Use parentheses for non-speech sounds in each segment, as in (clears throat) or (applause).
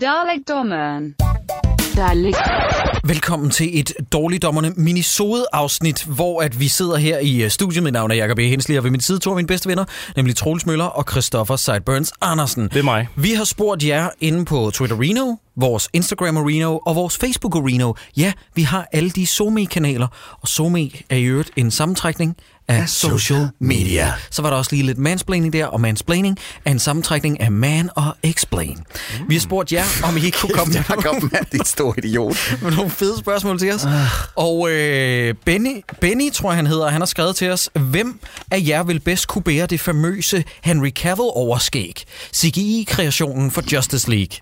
Dalekdommeren. Dalek. Velkommen til et Dårligdommerne minisode-afsnit, hvor at vi sidder her i øh, studiet. Mit navn er Jacob E. Hensley, og ved min side to af mine bedste venner, nemlig Troels Møller og Christoffer Sideburns Andersen. Det er mig. Vi har spurgt jer inde på Twitter Reno, vores Instagram Reno og vores Facebook Reno. Ja, vi har alle de SoMe-kanaler, og SoMe er i øvrigt en sammentrækning af social media. Så var der også lige lidt mansplaining der, og mansplaining er en sammentrækning af man og explain. Vi har spurgt jer, om I ikke kunne komme med Jakob, mand, din store idiot. (laughs) med nogle fede spørgsmål til os. Og øh, Benny, Benny, tror jeg han hedder, han har skrevet til os, hvem af jer vil bedst kunne bære det famøse Henry Cavill-overskæg? CGI-kreationen for Justice League.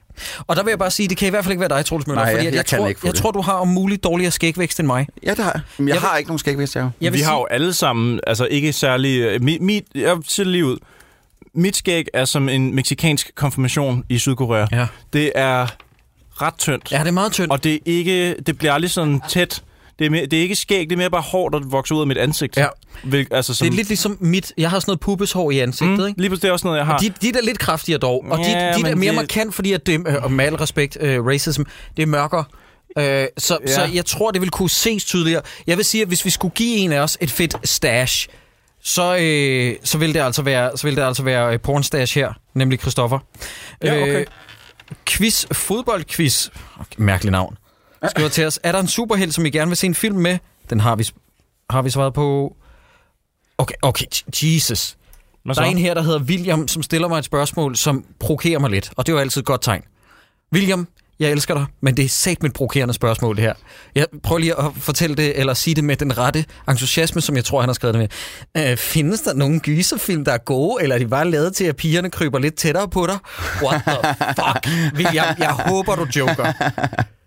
Og der vil jeg bare sige, det kan i hvert fald ikke være dig, Troels Møller, Nej, fordi jeg- jeg jeg, kan tror, ikke jeg det. tror, du har om muligt dårligere skægvækst end mig. Ja, det har jeg. Men jeg, Jeg vil- har ikke nogen skægvækst. Jeg vil vi sige, har jo alle sammen, altså ikke særlig... øh, Mit, mit, jeg siger det lige ud. Mit skæg er som en meksikansk konfirmation i Sydkorea. Ja. Det er ret tyndt. Ja, det er meget tyndt. Og det, er ikke, det bliver aldrig sådan tæt. Det er, mere, det er ikke skæg, det er mere bare hår, der vokser ud af mit ansigt. Ja. Hvil, altså, som, Det er lidt ligesom mit... Jeg har sådan noget pubeshår i ansigtet, mm, ikke? lige præcis, det er også noget, jeg har. De, de er lidt kraftigere dog, og de, Ja, de er da men mere det- markant, fordi at det, øh, og med al respekt, øh, racism, det er mørkere. Øh, så, Ja. så jeg tror, det vil kunne ses tydeligere. Jeg vil sige, at hvis vi skulle give en af os et fedt stash, så, øh, så vil det altså være, så vil det altså være øh, pornstash her, nemlig Christoffer. Ja, okay. Øh, quiz, fodboldquiz, mærkelig navn, skriver til os. Er der en superhelt, som I gerne vil se en film med? Den har vi, har vi svaret på. Okay, okay, Jesus. Der er en her, der hedder William, som stiller mig et spørgsmål, som provokerer mig lidt. Og det er jo altid et godt tegn. William, jeg elsker dig, men det er sat mit provokerende spørgsmål, det her. Jeg prøver lige at fortælle det, eller sige det med den rette entusiasme, som jeg tror, han har skrevet det med. Øh, findes der nogle gyserfilm, der er gode, eller er de bare lavet til, at pigerne kryber lidt tættere på dig? What the fuck? William, jeg håber, du joker.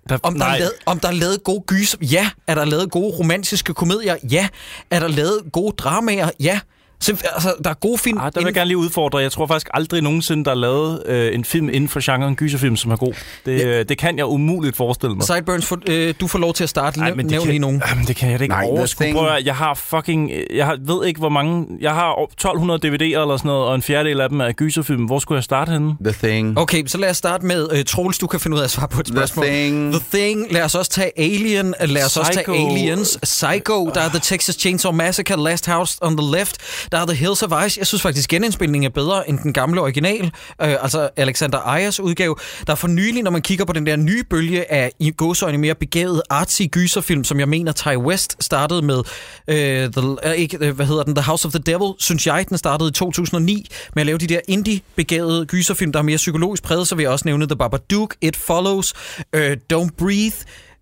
Der, Om der, er lavet, om der er lavet gode gyser? Ja. Er der lavet gode romantiske komedier? Ja. Er der lavet gode dramaer? Ja. Så, altså, der er gode film. ah, der vil jeg gerne lige udfordre. Jeg tror faktisk aldrig nogensinde, der er lavet øh, en film inden for genren gyserfilm, som er god. Det, Ja. ja. det kan jeg umuligt forestille mig. Sideburns, for, øh, du får lov til at starte. Næv, men det nævn kan, lige nogen. Jamen, det kan jeg da ikke Nej, The overskue. Prøv at, jeg har fucking... Jeg har, ved ikke, hvor mange... Jeg har 1200 DVD'er eller sådan noget, og en fjerdedel af dem er gyserfilm. Hvor skulle jeg starte henne? The Thing. Okay, så lad os starte med uh, Troels, du kan finde ud af at svare på et The spørgsmål. Thing. The Thing. Lad os også tage Alien. Lad os også tage Psycho. Aliens. Psycho. Der er The Texas Chainsaw Massacre. Last House on the Left. Der er The Hills of Ice. Jeg synes faktisk, genindspilningen er bedre end den gamle original. øh, altså Alexander Ayers udgave. Der er for nylig, når man kigger på den der nye bølge af i gåsøjne mere begavet artsy gyserfilm, som jeg mener Ty West startede med. øh, the, uh, ikke, øh, hvad hedder den? The House of the Devil, synes jeg, den startede i 2009 med at lave de der indie-begavede gyserfilm, der er mere psykologisk præget. Så vil jeg også nævne The Babadook, It Follows, øh, Don't Breathe.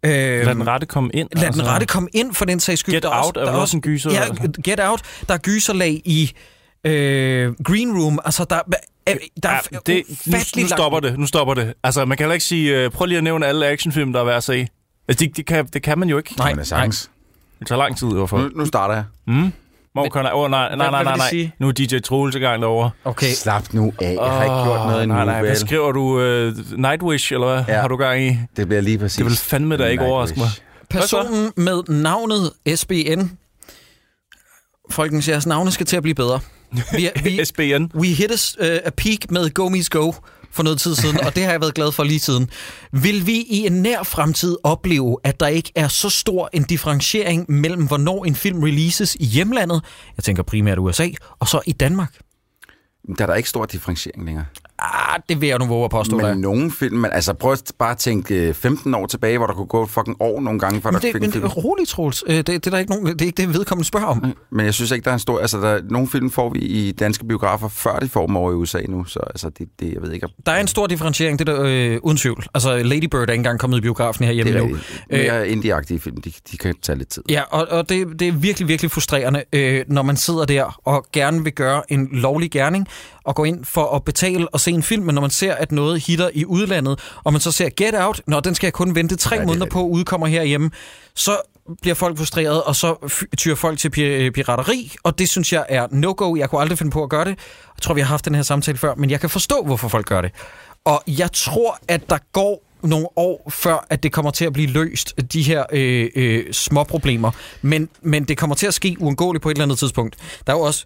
Uh, Lad den rette komme ind. Lad den rette komme ind for den sags skyld. Get Der Out er vel også en gyser, Ja, altså? Get Out. Der er gyserlag i øh, Green Room. Altså, der, er- der er Ja, det, nu, nu stopper langt- det. Nu stopper det. Altså, man kan heller ikke sige... Uh, prøv lige at nævne alle actionfilm, der er værd at se. Altså, det, det, kan, det kan man jo ikke. Nej, Men det er tager lang tid, i hvert fald. Nu, nu starter jeg. Mm. Kan Åh, nej, nej, nej, nej, nej. sige? Nu er DJ Troels i gang derovre. Okay. Slap nu af. Jeg har ikke gjort noget endnu, nej, nej. Hvad skriver du? Uh, Nightwish, eller hvad Ja. har du gang i? Det bliver lige præcis. Det vil fandme da ikke overraske mig. Personen med navnet SBN. Folkens, jeres navne skal til at blive bedre. Vi, vi, (laughs) SBN. we hit a, uh, a peak med Go Me's Go for noget tid siden, og det har jeg været glad for lige siden. Vil vi i en nær fremtid opleve, at der ikke er så stor en differentiering mellem, hvornår en film releases i hjemlandet, jeg tænker primært USA, og så i Danmark? Der er der ikke stor differentiering længere. Ah, det vil jeg nu våge at påstå, der. Men nogle film, man, altså prøv at bare tænke øh, 15 år tilbage, hvor der kunne gå fucking år nogle gange, før Men der det, fik men en film. roligt, Troels. Øh, Det, det, er der ikke nogen, det er ikke det, vedkommende spørger om. Men jeg synes ikke, der er en stor... Altså, der, nogle film får vi i danske biografer, før de får dem over i USA nu. Så altså, det, det jeg ved ikke... om- Der er en stor differentiering, det er der, øh, uden tvivl. Altså, Lady Bird er ikke engang kommet i biografen her hjemme Det er nu. rigtigt. Mere indie film, de, de kan tage lidt tid. Ja, og, og det, det er virkelig, virkelig frustrerende, øh, når man sidder der og gerne vil gøre en lovlig gerning og gå ind for at betale og se en film, men når man ser, at noget hitter i udlandet, og man så ser Get Out, når den skal jeg kun vente tre Ja, er måneder på, udkommer herhjemme, så bliver folk frustreret, og så tyrer folk til pi- pirateri, og det synes jeg er no-go. Jeg kunne aldrig finde på at gøre det. Jeg tror, vi har haft den her samtale før, men jeg kan forstå, hvorfor folk gør det. Og jeg tror, at der går nogle år før, at det kommer til at blive løst, de her øh, øh, små problemer. Men, men det kommer til at ske uundgåeligt på et eller andet tidspunkt. Der er jo også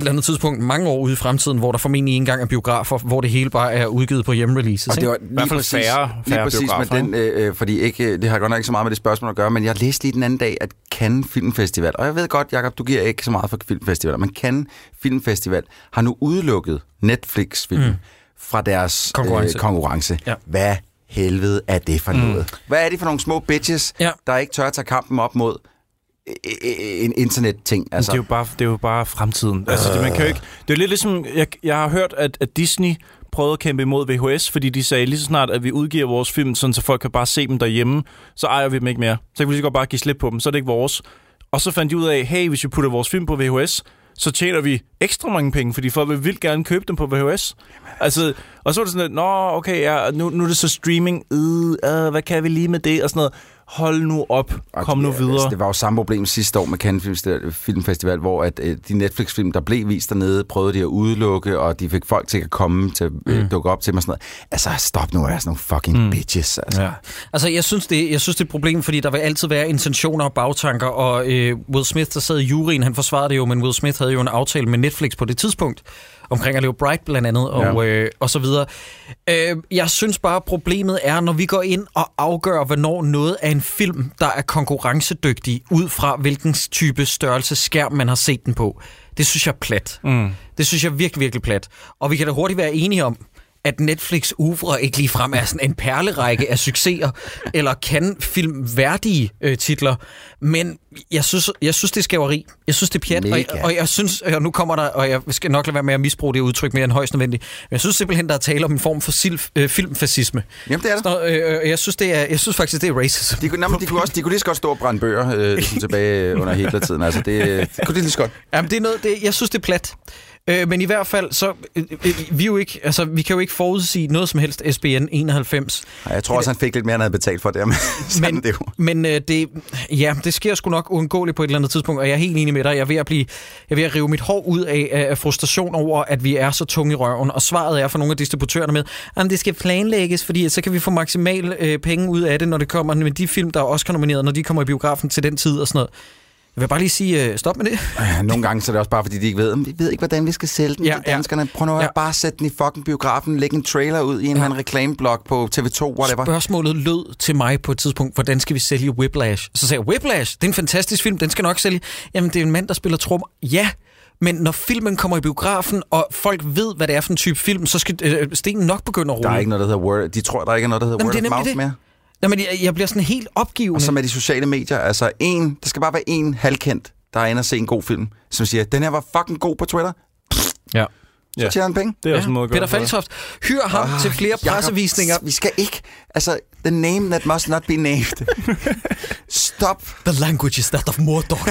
eller andet tidspunkt mange år ude i fremtiden, hvor der formentlig ikke engang er biografer, hvor det hele bare er udgivet på hjemreleases. Og det ikke? var I hvert fald færre, lige færre præcis med den, øh, øh, fordi ikke, øh, det har godt nok ikke så meget med det spørgsmål at gøre, men jeg læste lige den anden dag, at Cannes Filmfestival, og jeg ved godt, Jacob, du giver ikke så meget for filmfestivaler, men Cannes Filmfestival har nu udelukket Netflix-film mm. fra deres Konkurrence. Øh, konkurrence. Ja. Hvad helvede er det for noget? Hvad er det for nogle små bitches, Ja. der ikke tør at tage kampen op mod øh, øh, en internetting? Altså. Det, er jo bare, det er jo bare fremtiden. Altså, det, man kan jo ikke, det er lidt ligesom, jeg, jeg har hørt, at, at Disney prøvede at kæmpe imod VHS, fordi de sagde lige så snart, at vi udgiver vores film, sådan, så folk kan bare se dem derhjemme, så ejer vi dem ikke mere. Så kan vi lige så godt bare give slip på dem, så er det ikke vores. Og så fandt de ud af, hey, hvis vi putter vores film på VHS, så tjener vi ekstra mange penge, fordi folk vil vildt gerne købe dem på VHS. Altså, og så var det sådan lidt, nå, okay, ja, nu, nu er det så streaming, øh, øh, hvad kan vi lige med det, og sådan noget. Hold nu op, kom nu Ja, videre. Altså, det var jo samme problem sidste år med Cannes Film- Filmfestival, hvor at, øh, de Netflix-film, der blev vist dernede, prøvede de at udelukke, og de fik folk til at komme til øh, Mm. dukke op til dem og sådan noget. Altså, stop nu, er sådan nogle fucking mm. bitches. Altså. Ja. Altså, jeg synes, det, jeg synes, det er et problem, fordi der vil altid være intentioner og bagtanker, og øh, Will Smith, der sad i juryen, han forsvarede det jo, men Will Smith havde jo en aftale med Netflix på det tidspunkt, omkring at lave Bright blandt andet, og, Ja. øh, og så videre. Øh, jeg synes bare, problemet er, når vi går ind og afgør, hvornår noget er en film, der er konkurrencedygtig, ud fra hvilken type størrelse skærm man har set den på. Det synes jeg er plat. Mm. Det synes jeg er virkelig, virkelig plat. Og vi kan da hurtigt være enige om, at Netflix uvre ikke ligefrem er sådan en perlerække af succeser, eller kan filmværdige øh, titler. Men jeg synes, jeg synes, det er skæveri. Jeg synes, det er pjat. Og, og jeg synes, og nu kommer der, og jeg skal nok lade være med at misbruge det udtryk mere end højst nødvendigt, men jeg synes simpelthen, der er tale om en form for silf, øh, filmfascisme. Jamen, det er Så, det. øh, øh, jeg, synes, det er, jeg synes faktisk, det er racism. De kunne, nej, men de kunne, også, de kunne lige så godt stå og brænde bøger øh, ligesom tilbage under Hitler-tiden. Altså, det, det kunne de lige så godt. Jamen, det er noget, det, jeg synes, det er plat. Øh, men i hvert fald, så øh, øh, vi, jo ikke, altså, vi kan jo ikke forudsige noget som helst SBN 91. Ej, Jeg tror også, han fik lidt mere, end han havde betalt for det. Men, (laughs) Men, det jo. men øh, det, ja, det sker sgu nok uundgåeligt på et eller andet tidspunkt, og jeg er helt enig med dig. Jeg er ved at, blive, jeg er ved at rive mit hår ud af, af frustration over, at vi er så tunge i røven, og svaret er for nogle af distributørerne med, at det skal planlægges, fordi så kan vi få maksimal øh, penge ud af det, når det kommer med de film, der er Oscar-nomineret, når de kommer i biografen til den tid og sådan noget. Jeg vil bare lige sige, øh, stop med det. (laughs) Ja, Nogle gange så er det også bare, fordi de ikke ved, "Men vi ved ikke, hvordan vi skal sælge den Ja, ja, til ja. danskerne. Prøv nu at Ja. ja. bare sætte den i fucking biografen, lægge en trailer ud i en anden reklameblok på TV2, whatever. Spørgsmålet lød til mig på et tidspunkt, hvordan skal vi sælge Whiplash? Så sagde jeg, Whiplash, det er en fantastisk film, den skal nok sælge. Jamen, det er en mand, der spiller trommer. Ja, men når filmen kommer i biografen, og folk ved, hvad det er for en type film, så skal øh, stenen nok begynde at rulle. Der er ikke noget, der hedder word. De tror, der ikke er noget, der hedder Jamen, word of mouth det. mere. Jamen, jeg, jeg bliver sådan helt opgivende. Og så med de sociale medier. Altså, en, der skal bare være en halvkendt, der er inde og se en god film, som siger, den her var fucking god på Twitter. ja. Så Ja. tjener han penge. Det er også en måde at gøre Peter. Faltoft, hyr ham Ah, til flere Jacob, pressevisninger. Vi skal ikke... Altså, the name that must not be named. Stop. The language is that of Mordor,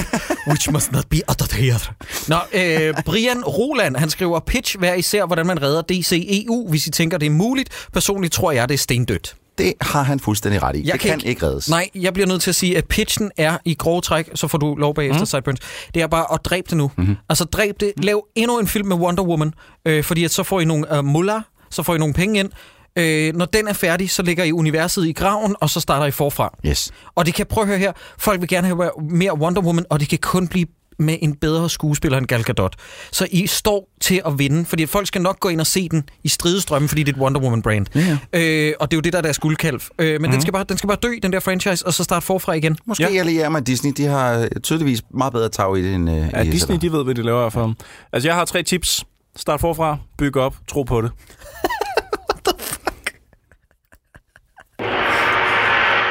which must not be uttered here. Nå, øh, Brian Roland, han skriver, pitch hver især, hvordan man redder DC EU, hvis I tænker, det er muligt. Personligt tror jeg, det er stendødt. Det har han fuldstændig ret i. Jeg det kan, ikke, ikke reddes. Nej, jeg bliver nødt til at sige, at pitchen er i grove træk, så får du lov bagefter, mm. Sideburns. Det er bare at dræbe det nu. Mm-hmm. Altså dræb det. Lav endnu en film med Wonder Woman, øh, fordi at så får I nogle uh, muller, så får I nogle penge ind. Øh, når den er færdig, så lægger I universet i graven, og så starter I forfra. Yes. Og det kan, prøv at høre her, folk vil gerne have mere Wonder Woman, og det kan kun blive med en bedre skuespiller end Gal Gadot. Så I står til at vinde, fordi folk skal nok gå ind og se den i stridestrømmen, fordi det er et Wonder Woman-brand. Ja. Øh, og det er jo det, der er deres guldkalv. Øh, men mm. den, skal bare, den skal bare dø, den der franchise, og så starte forfra igen. Måske ja. allierer mig Disney. De har tydeligvis meget bedre tag i det, end... øh, Ja, i Disney, de ved, hvad de laver for ham. Altså, jeg har tre tips. Start forfra, byg op, tro på det. (laughs)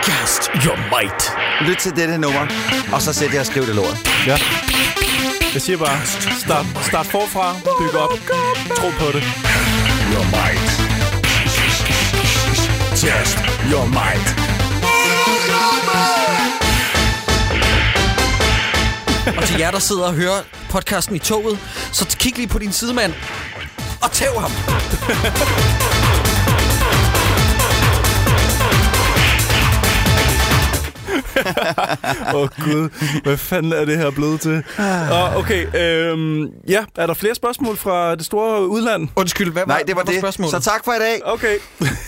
Cast your might. Lyt til dette nummer, og så sæt jer og skriv det lort. Ja. Jeg siger bare, start, start forfra, byg op, tro på det. Your might. Test your might. Og til jer, der sidder og hører podcasten i toget, så kig lige på din sidemand og tæv ham. Åh oh, gud, hvad fanden er det her blevet til? Oh, okay, øhm, ja, er der flere spørgsmål fra det store udland? Undskyld, hvad Nej, det var hvad det. spørgsmålet? Så tak for i dag. Okay.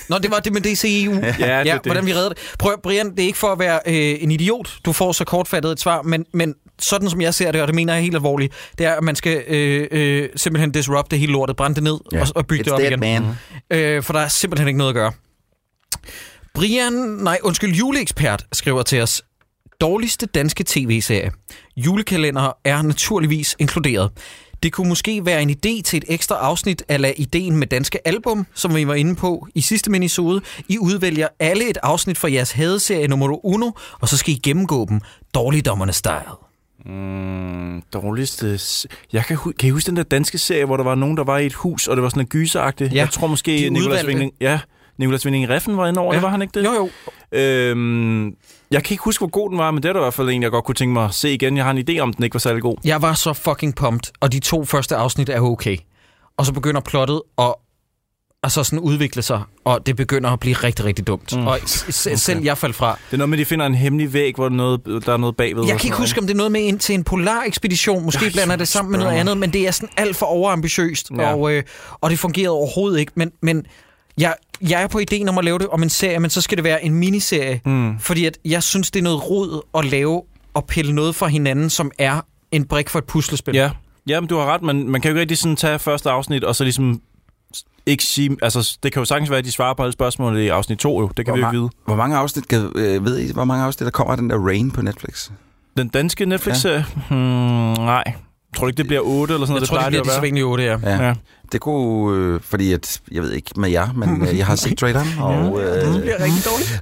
Nå, det var det med DCEU. Ja, det er ja det. hvordan vi redder det. Prøv, at- Brian, det er ikke for at være øh, en idiot, du får så kortfattet et svar, men, men sådan som jeg ser det, og det mener jeg helt alvorligt, det er, at man skal øh, øh, simpelthen disrupte hele lortet, brænde det ned Ja. og, og bygge It's det op dead, igen. man. Øh, for der er simpelthen ikke noget at gøre. Brian, nej, undskyld, juleekspert skriver til os, dårligste danske tv-serie. Julekalender er naturligvis inkluderet. Det kunne måske være en idé til et ekstra afsnit af ideen med danske album, som vi var inde på i sidste minisode. I udvælger alle et afsnit fra jeres hadeserie nummer uno, og så skal I gennemgå dem dårligdommerne style. Mm, dårligste... Jeg kan, hu- kan I huske den der danske serie, hvor der var nogen, der var i et hus, og det var sådan en gyseragtigt? Ja, Jeg tror måske, Nicolas. Winding... Ja, Nicolas Winding Reffen var inde over, ja. var han ikke det? Jo, jo. Øhm, jeg kan ikke huske, hvor god den var, men det er da i hvert fald en, jeg godt kunne tænke mig at se igen. Jeg har en idé om, den ikke var særlig god. Jeg var så fucking pumped, og de to første afsnit er okay. Og så begynder plottet at altså sådan udvikle sig, og det begynder at blive rigtig, rigtig dumt. Mm. Og s- s- selv jeg faldt fra. Det er noget med, at de finder en hemmelig væg, hvor der er noget, der er noget bagved. Jeg kan ikke huske, om det er noget med ind til en polar ekspedition. Måske Ej, blander det sammen med noget andet, men det er sådan alt for overambitiøst, Ja. og, øh, og det fungerede overhovedet ikke. Men, men jeg, jeg er på ideen om at lave det om en serie, men så skal det være en miniserie. Mm. Fordi at jeg synes, det er noget rod at lave og pille noget fra hinanden, som er en brik for et puslespil. Ja, Jamen, du har ret, men man kan jo ikke rigtig sådan tage første afsnit, og så ligesom ikke sige... Altså, det kan jo sagtens være, at de svarer på alle spørgsmål i afsnit 2, jo. Det kan Hvor vi jo ikke vide. Hvor mange afsnit, kan, øh, ved I, hvor mange afsnit, der kommer af den der Rain på Netflix? Den danske Netflix-serie? Hmm, nej. Tror du ikke, det bliver 8 eller sådan noget? Jeg tror, det plejer bliver at de så være. egentlig 8, ja. Ja. Ja. Det kunne, øh, fordi at, jeg ved ikke med jer, men øh, jeg har set traileren, (laughs) og... Øh, Det bliver rigtig dårligt.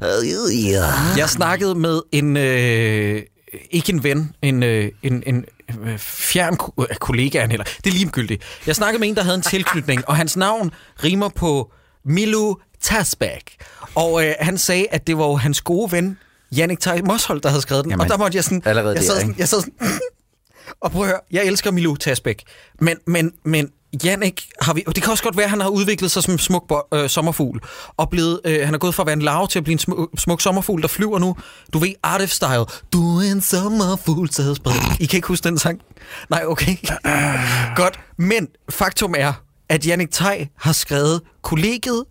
(laughs) øh, ja. Jeg snakkede med en, øh, ikke en ven, en, øh, en, en øh, fjern ko- øh, kollega, han heller. Det er ligegyldigt. Jeg snakkede med en, der havde en tilknytning, og hans navn rimer på Milu Tasbak. Og øh, han sagde, at det var jo hans gode ven, Jannik Tej Moshold, der havde skrevet den. Jamen, og der måtte jeg sådan... allerede jeg der, sad sådan, ikke? jeg sad sådan (laughs) og prøv at høre, jeg elsker Milou Tasbæk, men, men, men Jannik har vi... Og det kan også godt være, at han har udviklet sig som en smuk bo- øh, sommerfugl, og blevet, øh, han er gået fra at være en larve til at blive en smuk, smuk sommerfugl, der flyver nu. Du ved, Artif-style. Du er en sommerfugl, så havde spredt. I kan ikke huske den sang? Nej, okay. (laughs) godt, men faktum er, at Jannik Tej har skrevet Kollegiet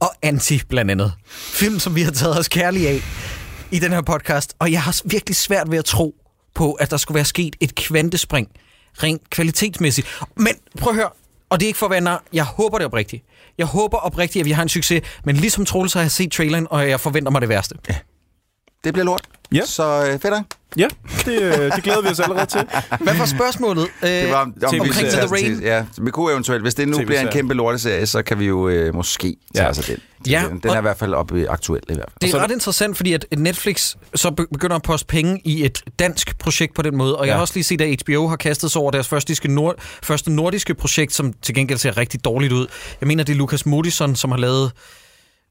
og Anti blandt andet. Film, som vi har taget os kærlige af i den her podcast, og jeg har virkelig svært ved at tro på, at der skulle være sket et kvantespring, rent kvalitetsmæssigt. Men prøv at høre, og det er ikke for at være nar, jeg håber det oprigtigt. Jeg håber oprigtigt, at vi har en succes, men ligesom Troels har jeg set traileren, og jeg forventer mig det værste. Det bliver lort. Ja. Så øh, fedt, Ja, det, øh, det glæder vi os allerede til. (laughs) Hvad var spørgsmålet? Øh, Det var om, vi Omkring The Rain. Ja, vi kunne eventuelt, hvis det nu bliver en kæmpe lorteserie, så kan vi jo øh, måske tage Ja. os af den. Ja, den, den er i hvert fald op, øh, aktuel i hvert fald. Det er ret interessant, fordi at Netflix så be- begynder at poste penge i et dansk projekt på den måde. Og jeg Ja. har også lige set, at HBO har kastet sig over deres første, nord- første nordiske projekt, som til gengæld ser rigtig dårligt ud. Jeg mener, det er Lukas Moodysson, som har lavet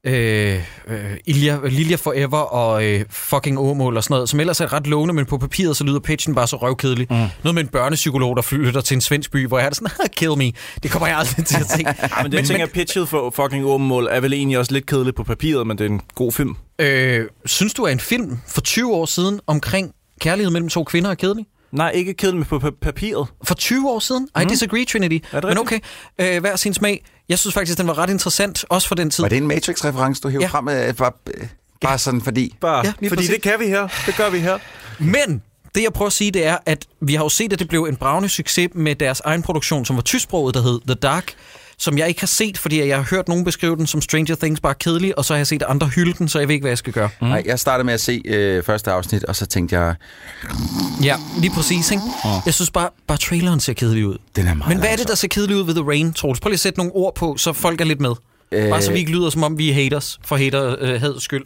øh, øh, Ilja, Lilja Forever og øh, fucking Åmål og sådan noget, som ellers er ret lovende, men på papiret så lyder pitchen bare så røvkedelig. Mm. Noget med en børnepsykolog, der flytter til en svensk by, hvor jeg er sådan, "Ah, kill me. Det kommer jeg aldrig til at se. (laughs) Men det, jeg tænker, pitchet for fucking åben mål er vel egentlig også lidt kedeligt på papiret, men det er en god film. øh, synes du, at en film for 20 år siden omkring kærlighed mellem to kvinder er kedelig? Nej, ikke kedeligt, men på pa- papiret. For 20 år siden? I disagree, Trinity. Er det Men okay, øh, hver sin smag. Jeg synes faktisk, den var ret interessant, også for den tid. Var det en Matrix-reference, du hævde Ja. frem? Øh, bare, øh, bare sådan fordi... Bare, Ja, ja, lige fordi præcis. det kan vi her. Det gør vi her. Men det, jeg prøver at sige, det er, at vi har jo set, at det blev en bravende succes med deres egen produktion, som var tysksproget, der hed The Dark, som jeg ikke har set, fordi jeg har hørt nogen beskrive den som Stranger Things bare kedelig, og så har jeg set andre hylde den, så jeg ved ikke, hvad jeg skal gøre. Mm. Nej, jeg startede med at se øh, første afsnit, og så tænkte jeg, Ja, lige præcis, ikke? Jeg synes bare, bare traileren ser kedelig ud. den er meget Men hvad er det, der ser kedeligt ud ved The Rain, Troels? Prøv lige at sætte nogle ord på, så folk er lidt med. Bare så vi ikke lyder, som om vi er haters for hater øh, skyld.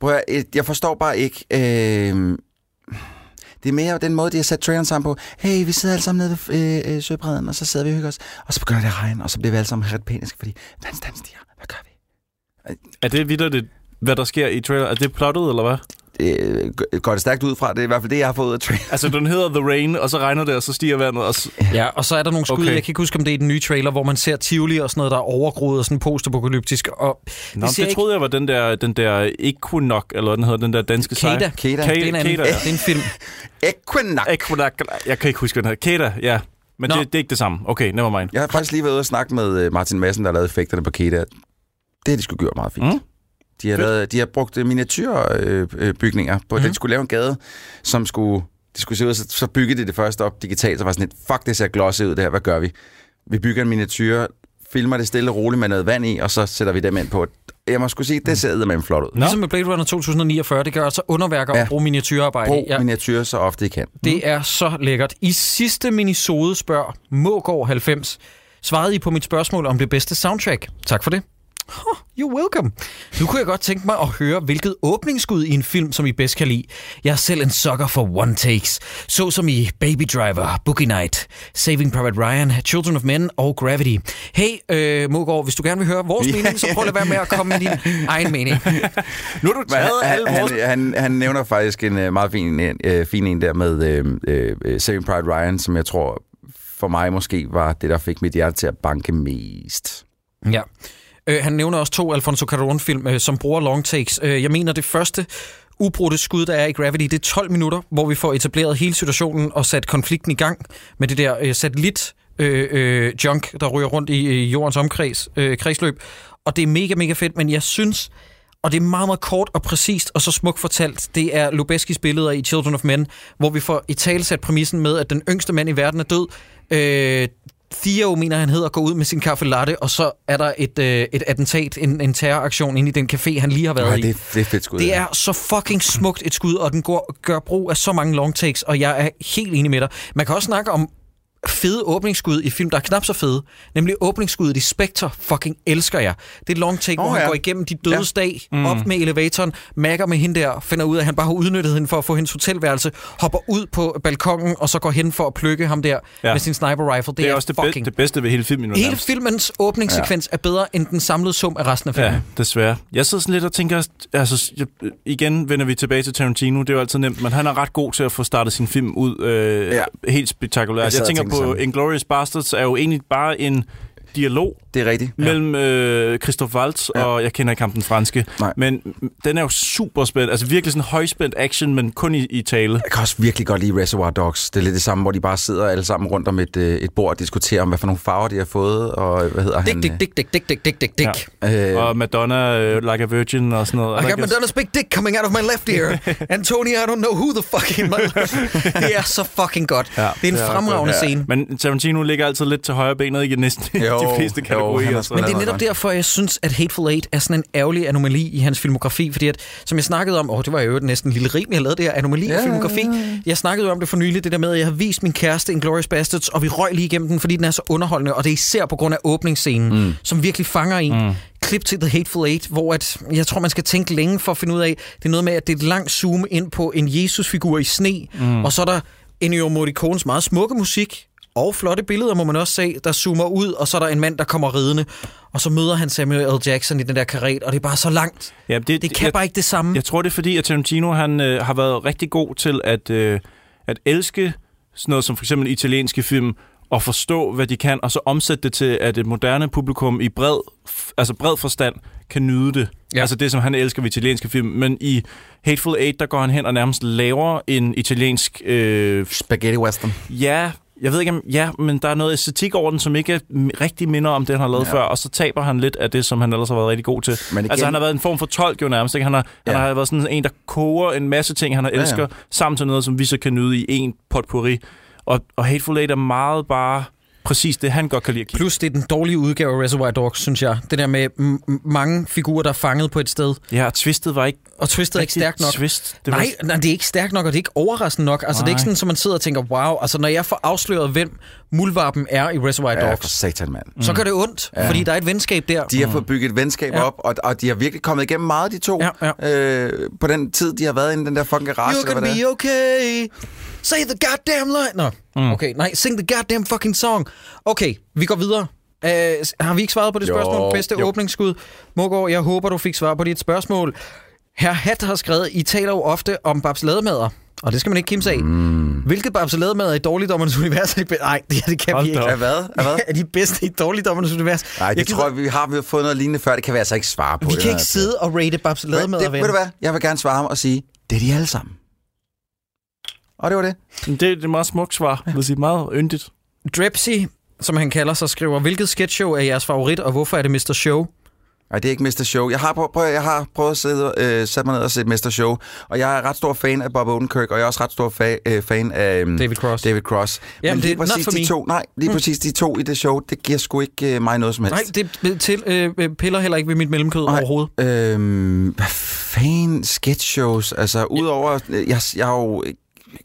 Prøv at, jeg forstår bare ikke... Øh, det er mere den måde, de har sat traileren sammen på. Hey, vi sidder alle sammen nede ved øh, øh, søbredden, og så sidder vi og hygger os. Og så begynder det at regne, og så bliver vi alle sammen ret paniske, fordi dans, dans, stiger. Hvad gør vi? Er det videre det, hvad der sker i trailer? Er det plottet, eller hvad? Øh, går- det stærkt ud fra? Det er i hvert fald det, jeg har fået ud af traileren. Altså, den hedder The Rain, og så regner det, og så stiger vandet. Og så... Ja, og så er der nogle skud, okay. Jeg kan ikke huske, om det er i den nye trailer, hvor man ser Tivoli og sådan noget, der er overgroet og sådan postapokalyptisk. Og Nå, det, det ikke- troede jeg var den der, den der Equinox, eller den hedder, den der danske sejr. Keda. Keda. Det er en anden, Keda, ja. det er en film. (laughs) Equinox. Equinox, jeg kan ikke huske, hvad den hedder. Keda, ja. Men Nå. det, det, er ikke det samme. Okay, never mind. Jeg har faktisk lige været ude og snakke med øh, Martin Madsen, der lavede effekterne på Keda. Det har de sgu gjort meget fint. Mm. De har, lavet, de har brugt miniatyrbygninger. Øh, bygninger på, mm. Den skulle lave en gade, som skulle, det skulle se ud, så, så byggede de det først op digitalt, så var sådan lidt, fuck, det ser glossy ud det her, hvad gør vi? Vi bygger en miniatyr, filmer det stille og roligt med noget vand i, og så sætter vi dem ind på. Jeg må skulle sige, det ser med flot ud. Nå. Ligesom med Blade Runner 2049, det gør altså underværker Ja. at bruge miniatyrarbejde. Brug Ja, miniatyr så ofte I kan. det er så lækkert. I sidste minisode spørg Mågård 90, svarede I på mit spørgsmål om det bedste soundtrack. Tak for det. Huh, you're welcome. Nu kunne jeg godt tænke mig at høre, hvilket åbningsskud i en film, som I bedst kan lide. Jeg er selv en sucker for one takes, så som i Baby Driver, Boogie Night, Saving Private Ryan, Children of Men og Gravity. Hey, øh, Mågård, hvis du gerne vil høre vores mening, så prøv at være med at komme med din egen mening. Nu har du taget alle han, vores... han, han, han nævner faktisk en uh, meget fin, uh, fin en der med uh, uh, Saving Pride Ryan, som jeg tror for mig måske var det, der fik mit hjerte til at banke mest. Ja. Øh, han nævner også to Alfonso Cuarón-film, øh, som bruger long takes. Øh, jeg mener, det første ubrudte skud, der er i Gravity, det er 12 minutter, hvor vi får etableret hele situationen og sat konflikten i gang med det der øh, satellit øh, øh, junk, der ryger rundt i, øh, jordens omkreds, øh, kredsløb. Og det er mega, mega fedt, men jeg synes, og det er meget, meget kort og præcist og så smukt fortalt. Det er Lubeskis billeder i Children of Men, hvor vi får i talsat præmissen med, at den yngste mand i verden er død. Øh, Theo, mener han hedder, går ud med sin kaffe latte, og så er der et, øh, et attentat, en, en terroraktion inde i den café, han lige har været Ja, i. det, er- det er fedt skud. Det er så fucking smukt et skud, og den går, gør brug af så mange long takes, og jeg er helt enig med dig. Man kan også snakke om fede åbningsskud i film, der er knap så fede. Nemlig åbningsskuddet i Spectre, fucking elsker jeg. Det er long take, oh, hvor han ja. går igennem de dødes ja. dag, mm. op med elevatoren, mærker med hende der, finder ud af, at han bare har udnyttet hende for at få hendes hotelværelse, hopper ud på balkongen, og så går hen for at plukke ham der ja. Med sin sniper rifle. Det, Det er også det, be- fucking... det bedste ved hele filmen. nu Hele nærmest. filmens åbningssekvens ja. er bedre end den samlede sum af resten af filmen. Ja, desværre. Jeg sidder sådan lidt og tænker, altså jeg, igen vender vi tilbage til Tarantino, det er jo altid nemt, men han er ret god til at få startet sin film ud øh, Ja. helt spektakulært. Jeg Jeg, tænker på sådan. Inglourious Bastards er jo egentlig bare en dialog Det er rigtigt. ja. mellem øh, Christoph Waltz Ja. ja. og jeg kender ikke ham den franske. Nej. Men den er jo super spændt, altså virkelig sådan højspændt action, men kun i, i tale. Jeg kan også virkelig godt lide Reservoir Dogs. Det er lidt det samme, hvor de bare sidder alle sammen rundt om et, øh, et bord og diskuterer om, hvad for nogle farver de har fået, og hvad hedder Dik, han? dik, dik, dik, dik, dik, dik, dik, dik. Øh, Og Madonna, øh, Like a Virgin og sådan noget. I got ikke Madonna's big dick coming out of my left ear. (laughs) And Tony, I don't know who the fucking (laughs) Det er så fucking godt. Ja, det er en det er fremragende godt, scene. Men Tarantino ligger altid lidt til højre benet i næsten Jo, de fleste jo, kategorier. er så- Men det er netop godt. derfor, jeg synes, at Hateful Eight er sådan en ærgerlig anomali i hans filmografi, fordi at, som jeg snakkede om, åh, det var jo næsten en lille rim, jeg lavede det her anomali i Ja, filmografi. Jeg snakkede jo om det for nylig, det der med, at jeg har vist min kæreste Inglourious Bastards, og vi røg lige igennem den, fordi den er så underholdende, og det er især på grund af åbningsscenen, mm. som virkelig fanger en. Mm. Klip til The Hateful Eight, hvor at, jeg tror, man skal tænke længe for at finde ud af, det er noget med, at det er et langt zoom ind på en Jesus-figur i sne, mm. og så er der Ennio Morricones meget smukke musik, og flotte billeder, må man også se, der zoomer ud, og så er der en mand, der kommer ridende, og så møder han Samuel L. Jackson i den der karet, og det er bare så langt. Ja, det, Det kan jeg, bare ikke det samme. Jeg tror, det er fordi, at Tarantino han, øh, har været rigtig god til at, øh, at elske sådan noget som for eksempel italienske film, og forstå, hvad de kan, og så omsætte det til, at et moderne publikum i bred, altså bred forstand kan nyde det. Ja. Altså det, som han elsker ved italienske film. Men i Hateful Eight, der går han hen og nærmest laver en italiensk... Øh, Spaghetti western. ja, jeg ved ikke om... Ja, men der er noget æstetik over den, som ikke rigtig minder om det, han har lavet Ja. før, og så taber han lidt af det, som han ellers har været rigtig god til. Men igen, Altså, han har været en form for tolk jo nærmest. Ikke? Han, har, ja. Han har været sådan en, der koger en masse ting, han har Ja, ja. elsker, sammen til noget, som vi så kan nyde i en potpourri. Og, og Hateful Eight er meget bare præcis det, han godt kan lide at kigge. Plus, det er den dårlige udgave af Reservoir Dogs, synes jeg. Det der med mange figurer, der er fanget på et sted, Ja, og twistet var ikke og twistet er ikke stærkt nok. Twist. Det nej, nej, det er ikke stærkt nok, og det er ikke overraskende nok. Altså, det er ikke Nej. sådan, at man sidder og tænker, wow, altså når jeg får afsløret, hvem muldvarpen er i Reservoir Ja, for Dogs, satan, mand. så gør det ondt, Ja. fordi der er et venskab der. De har fået bygget et venskab Ja. ja. op, og, og de har virkelig kommet igennem meget, de to. Ja, Øh, på den tid, de har været inde i den der fucking garage. Hvad det be er. okay. Say the goddamn line. Nå, mm. okay. Nej, sing the goddamn fucking song. Okay, vi går videre. Uh, har vi ikke svaret på det Jo, spørgsmål? Bedste jo. åbningsskud. Mogård, jeg håber, du fik svar på dit spørgsmål. Herr Hat har skrevet, I taler jo ofte om babsalademader. Og det skal man ikke kimse af. Mm. Hvilket babsalademader i dårligdommernes univers er? (laughs) Nej, det, det kan Hold vi ikke. Ja, hvad? Ja, hvad? (laughs) er de bedste i dårligdommernes univers? Nej, det Jeg tror jeg, vi har vi har fået noget lignende før. Det kan vi altså ikke svare på. Vi kan ikke sidde og rate Men babsalademader, det, ved du hvad? Jeg vil gerne svare ham og sige, det er de alle sammen. Og det var det. Det, det er et meget smukt svar. Vil sige, meget yndigt. Drepsy, som han kalder sig, skriver, hvilket sketchshow er jeres favorit, og hvorfor er det Mr. Show? Nej, det er ikke Mr. Show. Jeg har, prøv, prøv, jeg har prøvet at sidde, øh, sætte mig ned og se Mr. Show, og jeg er ret stor fan af Bob Odenkirk, og jeg er også ret stor fa- øh, fan af um, David Cross. David Cross. Jamen, Men lige det er not præcis for de me. to, nej, lige Mm. præcis de to i det show, det giver sgu ikke øh, mig noget som helst. Nej, det til, øh, piller heller ikke ved mit mellemkød Nej. overhovedet. Øhm, hvad fanden sketch shows? Altså, udover... øh, Jeg, jeg er jo